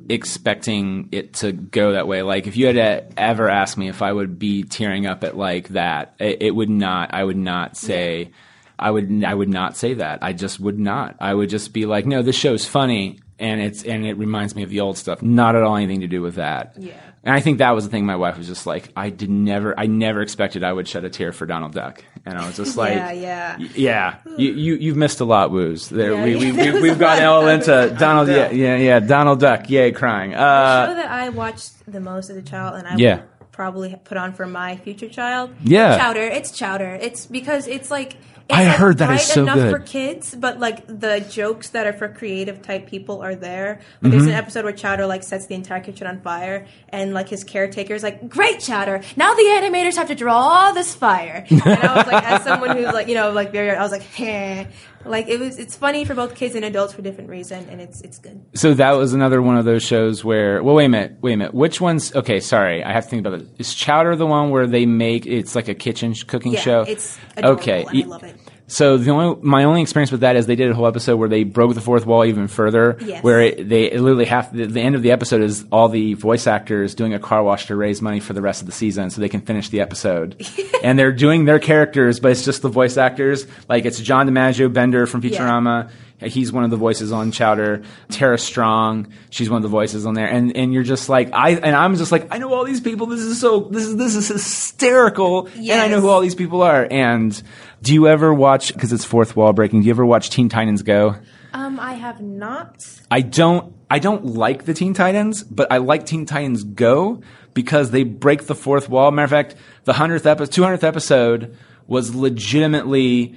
[SPEAKER 1] expecting it to go that way. Like if you had to ever ask me if I would be tearing up at like that, it, it would not. I would not say. I would I would not say that. I just would not. I would just be like, no, this show's funny and it's and it reminds me of the old stuff. Not at all anything to do with that.
[SPEAKER 2] Yeah.
[SPEAKER 1] And I think that was the thing. My wife was just like, I did never, I never expected I would shed a tear for Donald Duck, and I was just (laughs) like,
[SPEAKER 2] Yeah, yeah.
[SPEAKER 1] Yeah, you, you you've missed a lot, Woos. There,
[SPEAKER 2] Yeah,
[SPEAKER 1] we,
[SPEAKER 2] yeah,
[SPEAKER 1] we, (laughs) we,
[SPEAKER 2] was
[SPEAKER 1] we've
[SPEAKER 2] lot
[SPEAKER 1] all into (laughs) Donald. Yeah, yeah, yeah. Donald Duck. Yay, crying.
[SPEAKER 2] the
[SPEAKER 1] Uh,
[SPEAKER 2] show that I watched the most as a child, and I
[SPEAKER 1] Yeah.
[SPEAKER 2] would probably put on for my future child.
[SPEAKER 1] Yeah.
[SPEAKER 2] Chowder. It's Chowder. It's because it's like It's,
[SPEAKER 1] I heard that is so
[SPEAKER 2] enough
[SPEAKER 1] good.
[SPEAKER 2] for kids, but like the jokes that are for creative type people are there. Like, There's
[SPEAKER 1] Mm-hmm.
[SPEAKER 2] an episode where Chowder like sets the entire kitchen on fire, and like his caretaker is like, "Great, Chowder! Now the animators have to draw all this fire." And I was like, as someone who's like, you know, like very, I was like, "Heh." Like it was, it's funny for both kids and adults for different reason, and it's it's good.
[SPEAKER 1] So that was another one of those shows where. Well, wait a minute, wait a minute. Which one's okay? Sorry, I have to think about it. Is Chowder the one where they make it's like a kitchen cooking
[SPEAKER 2] Yeah,
[SPEAKER 1] show?
[SPEAKER 2] it's adorable,
[SPEAKER 1] okay.
[SPEAKER 2] I love it.
[SPEAKER 1] So the only my only experience with that is they did a whole episode where they broke the fourth wall even further.
[SPEAKER 2] Yes.
[SPEAKER 1] Where it, they it literally have the, the end of the episode is all the voice actors doing a car wash to raise money for the rest of the season so they can finish the episode. (laughs) and they're doing their characters, but it's just the voice actors. Like it's John DiMaggio Bender from Futurama. He's one of the voices on Chowder. Tara Strong, she's one of the voices on there. And and you're just like I and I'm just like I know all these people. This is so this is this is hysterical. And I know who all these people are. And do you ever watch because it's fourth wall breaking? Do you ever watch Teen Titans Go?
[SPEAKER 2] Um, I have not.
[SPEAKER 1] I don't. I don't like the Teen Titans, but I like Teen Titans Go because they break the fourth wall. Matter of fact, the hundredth episode, two hundredth episode was legitimately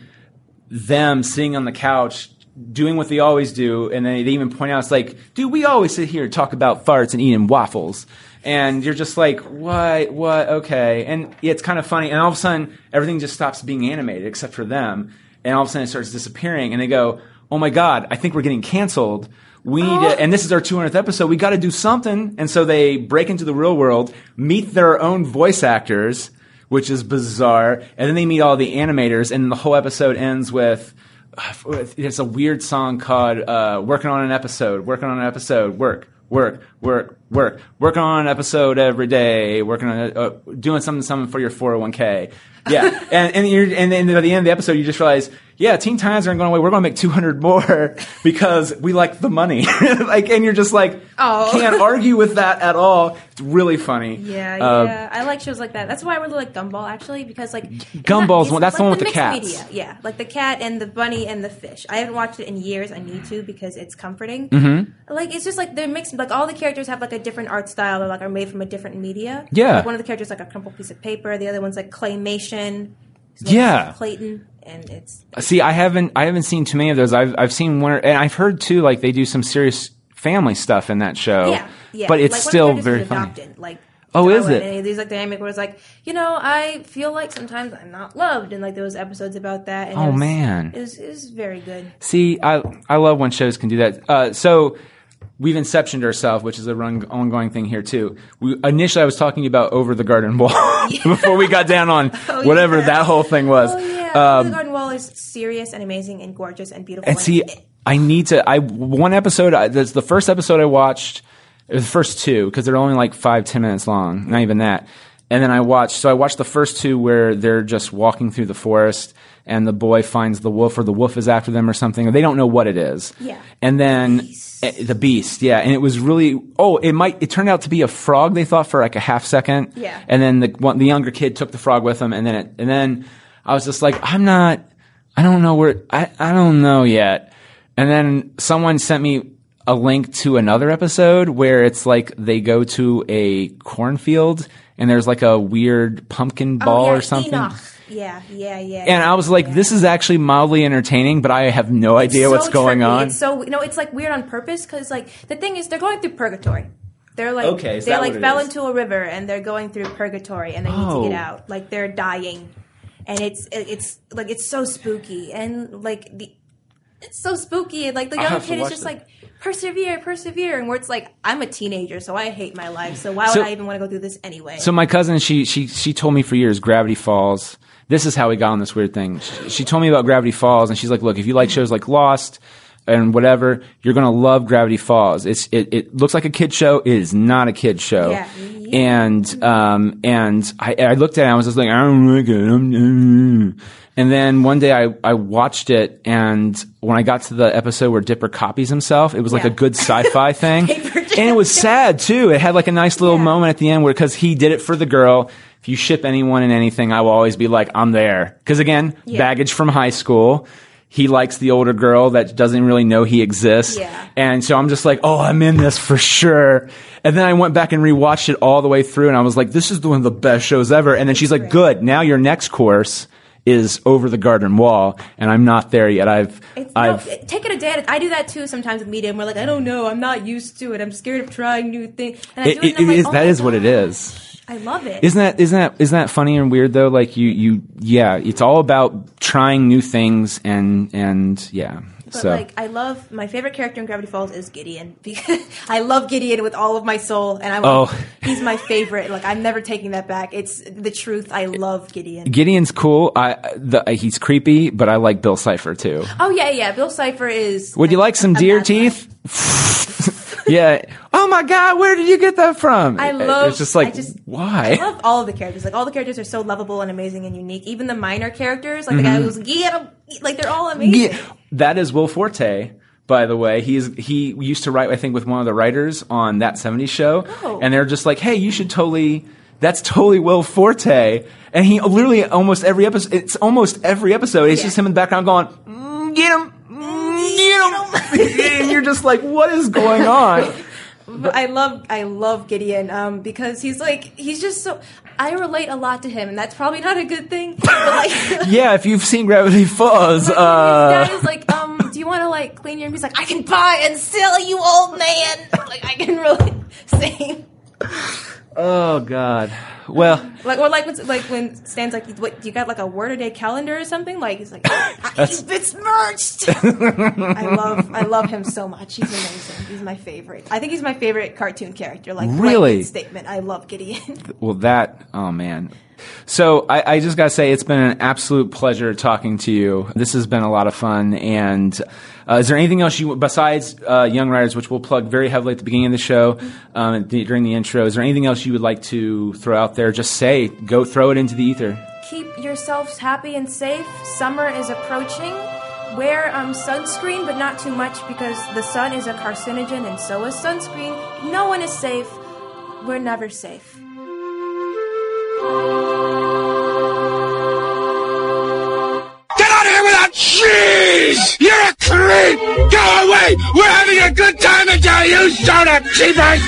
[SPEAKER 1] them sitting on the couch doing what they always do, and then they even point out it's like, dude, we always sit here and talk about farts and eating waffles. And you're just like, what, what, okay. And it's kind of funny. And all of a sudden, everything just stops being animated except for them. And all of a sudden, it starts disappearing. And they go, oh my God, I think we're getting canceled. We need to, (gasps) and this is our 200th episode. We got to do something. And so they break into the real world, meet their own voice actors, which is bizarre. And then they meet all the animators, and the whole episode ends with, (sighs) it's a weird song called uh, "Working on an Episode." Working on an episode. Work, work, work, work. Working on an episode every day. Working on uh, doing something, something for your four hundred one k. Yeah, (laughs) and and you're, and then at the end of the episode, you just realize, yeah, Teen Titans aren't going away. We're going to make two hundred more (laughs) because we like the money. (laughs) like, and you're just like,
[SPEAKER 2] Oh.
[SPEAKER 1] can't argue with that at all. It's really funny.
[SPEAKER 2] Yeah,
[SPEAKER 1] Uh,
[SPEAKER 2] yeah. I like shows like that. That's why I really like Gumball actually because like
[SPEAKER 1] Gumball's one- that's the one with the cats.
[SPEAKER 2] Media. Yeah, like the cat and the bunny and the fish. I haven't watched it in years. I need to because it's comforting. Mm-hmm. Like it's just like they're mixed. Like all the characters have like a different art style or like are made from a different media.
[SPEAKER 1] Yeah.
[SPEAKER 2] Like one of the characters is like a crumpled piece of paper. The other one's like claymation. His name's
[SPEAKER 1] Yeah.
[SPEAKER 2] Clayton, and it's
[SPEAKER 1] See, I haven't I haven't seen too many of those. I've I've seen one, or, and I've heard too. Like they do some serious family stuff in that show.
[SPEAKER 2] yeah, yeah.
[SPEAKER 1] But it's
[SPEAKER 2] like,
[SPEAKER 1] still
[SPEAKER 2] one of the
[SPEAKER 1] very funny.
[SPEAKER 2] adopted, Like.
[SPEAKER 1] Oh, is it?
[SPEAKER 2] And there's like dynamic where it's like, you know, I feel like sometimes I'm not loved, and like there was episodes about that. And
[SPEAKER 1] Oh,
[SPEAKER 2] it was,
[SPEAKER 1] man.
[SPEAKER 2] it was, it was very good.
[SPEAKER 1] See, I I love when shows can do that. Uh, so we've inceptioned ourselves, which is a run, ongoing thing here too. We, initially, I was talking about over the garden wall (laughs) before we got down on (laughs)
[SPEAKER 2] Oh,
[SPEAKER 1] whatever
[SPEAKER 2] yeah.
[SPEAKER 1] that whole thing was.
[SPEAKER 2] Oh yeah,
[SPEAKER 1] Um,
[SPEAKER 2] the Garden Wall is serious and amazing and gorgeous and beautiful.
[SPEAKER 1] And see, I need to. I one episode. I, that's the first episode I watched. It was the first two because they're only like five ten minutes long. Not even that. And then I watched. So I watched the first two where they're just walking through the forest, and the boy finds the wolf, or the wolf is after them, or something. Or they don't know what it is.
[SPEAKER 2] Yeah.
[SPEAKER 1] And then Eh, the beast. Yeah. And it was really. Oh, it might. It turned out to be a frog. They thought for like a half second.
[SPEAKER 2] Yeah.
[SPEAKER 1] And then the one, the younger kid took the frog with him, and then it, and then I was just like, I'm not. I don't know where. I I don't know yet. And then someone sent me a link to another episode where it's like they go to a cornfield and there's like a weird pumpkin oh, ball
[SPEAKER 2] oh, yeah,
[SPEAKER 1] or something.
[SPEAKER 2] Enoch. Yeah, yeah, yeah.
[SPEAKER 1] And I was like,
[SPEAKER 2] yeah.
[SPEAKER 1] this is actually mildly entertaining, but I have no idea
[SPEAKER 2] so
[SPEAKER 1] what's going
[SPEAKER 2] trippy.
[SPEAKER 1] on.
[SPEAKER 2] It's so you know, it's like weird on purpose because like the thing is they're going through purgatory. They're like
[SPEAKER 1] Okay,
[SPEAKER 2] they
[SPEAKER 1] that
[SPEAKER 2] like fell
[SPEAKER 1] is?
[SPEAKER 2] into a river and they're going through purgatory and they need
[SPEAKER 1] Oh.
[SPEAKER 2] to get oh. out. Like they're dying, and it's it's like it's so spooky and like the it's so spooky and like the young kid is just
[SPEAKER 1] that.
[SPEAKER 2] like persevere, persevere, and where it's like I'm a teenager, so I hate my life. So why would
[SPEAKER 1] So-
[SPEAKER 2] I even want to go through this anyway?
[SPEAKER 1] So my cousin, she she she told me for years Gravity Falls. This is how we got on this weird thing. She, she told me about Gravity Falls, and she's like, "Look, if you like shows like Lost and whatever, you're gonna love Gravity Falls. It's it, it looks like a kid show. It is not a kid show.
[SPEAKER 2] Yeah.
[SPEAKER 1] And um and I, I looked at it, and I was just like, I don't like it. I'm, and then one day I, I watched it, and when I got to the episode where Dipper copies himself, it was like
[SPEAKER 2] Yeah.
[SPEAKER 1] a good sci-fi (laughs) thing, and it was sad too. It had like a nice little
[SPEAKER 2] Yeah.
[SPEAKER 1] moment at the end where because he did it for the girl. If you ship anyone in anything, I will always be like, I'm there. Because again,
[SPEAKER 2] Yeah.
[SPEAKER 1] baggage from high school. He likes the older girl that doesn't really know he exists.
[SPEAKER 2] Yeah.
[SPEAKER 1] And so I'm just like, oh, I'm in this for sure. And then I went back and rewatched it all the way through and I was like, this is one of the best shows ever. And then she's like, good. Now your next course is over the garden wall, and I'm not there yet. I've
[SPEAKER 2] It's,
[SPEAKER 1] I've
[SPEAKER 2] no, take it a day. I do that too sometimes with media. And we're like, I don't know. I'm not used to it. I'm scared of trying new things. And I
[SPEAKER 1] it,
[SPEAKER 2] do
[SPEAKER 1] it,
[SPEAKER 2] I'm
[SPEAKER 1] it
[SPEAKER 2] like,
[SPEAKER 1] is
[SPEAKER 2] oh
[SPEAKER 1] that is what it
[SPEAKER 2] God.
[SPEAKER 1] is.
[SPEAKER 2] I love it.
[SPEAKER 1] Isn't that isn't that isn't that funny and weird though? Like you you yeah, it's all about trying new things and and yeah.
[SPEAKER 2] But
[SPEAKER 1] so
[SPEAKER 2] like, I love my favorite character in Gravity Falls is Gideon because (laughs) I love Gideon with all of my soul, and I'm
[SPEAKER 1] Oh. (laughs)
[SPEAKER 2] he's my favorite. Like, I'm never taking that back. It's the truth. I love Gideon.
[SPEAKER 1] Gideon's cool. I the, he's creepy, but I like Bill Cipher too.
[SPEAKER 2] Oh yeah, yeah. Bill Cipher is.
[SPEAKER 1] Would you like some deer teeth? (laughs) yeah. Oh my God, where did you get that from?
[SPEAKER 2] I love-
[SPEAKER 1] It's just like
[SPEAKER 2] I just-
[SPEAKER 1] why?
[SPEAKER 2] I love all of the characters. Like all the characters are so lovable and amazing and unique. Even the minor characters, like the
[SPEAKER 1] Mm-hmm.
[SPEAKER 2] guy who's get him, like they're all amazing.
[SPEAKER 1] Yeah, that is Will Forte. By the way, he's he used to write, I think, with one of the writers on that '70s show,
[SPEAKER 2] Oh.
[SPEAKER 1] and they're just like, "Hey, you should totally." That's totally Will Forte, and he literally almost every episode. It's almost every episode. It's
[SPEAKER 2] Yeah.
[SPEAKER 1] just him in the background going, mm, get him," (laughs) and you're just like, "What is going on?"
[SPEAKER 2] But I love I love Gideon um, because he's like he's just so I relate a lot to him and that's probably not a good thing. Like, (laughs)
[SPEAKER 1] yeah, if you've seen Gravity Falls, (laughs)
[SPEAKER 2] his
[SPEAKER 1] uh,
[SPEAKER 2] dad is like, um, do you want to like clean your room? He's like, I can buy and sell you, old man. Like I can really sing.
[SPEAKER 1] Oh god. Well,
[SPEAKER 2] Like or like when like when Stan's like, what you got like a word a day calendar or something? Like he's like, ah, (laughs) it's merged. (laughs) I love I love him so much. He's amazing. He's my favorite. I think he's my favorite cartoon character. Like
[SPEAKER 1] Really?
[SPEAKER 2] statement. I love Gideon.
[SPEAKER 1] Well, that, oh man. So I, I just got to say, it's been an absolute pleasure talking to you. This has been a lot of fun. And uh, is there anything else you, besides uh, Young Writers, which we'll plug very heavily at the beginning of the show, um, the, during the intro, is there anything else you would like to throw out there? Just say, go throw it into the ether.
[SPEAKER 2] keep yourselves happy and safe. Summer is approaching. Wear um, sunscreen, but not too much because the sun is a carcinogen and so is sunscreen. No one is safe. We're never safe.
[SPEAKER 4] Out cheese! You're a creep! Go away! We're having a good time until you showed up, cheapers!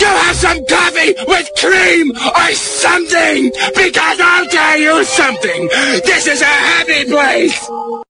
[SPEAKER 4] Go have some coffee with cream or something! Because I'll tell you something! This is a happy place!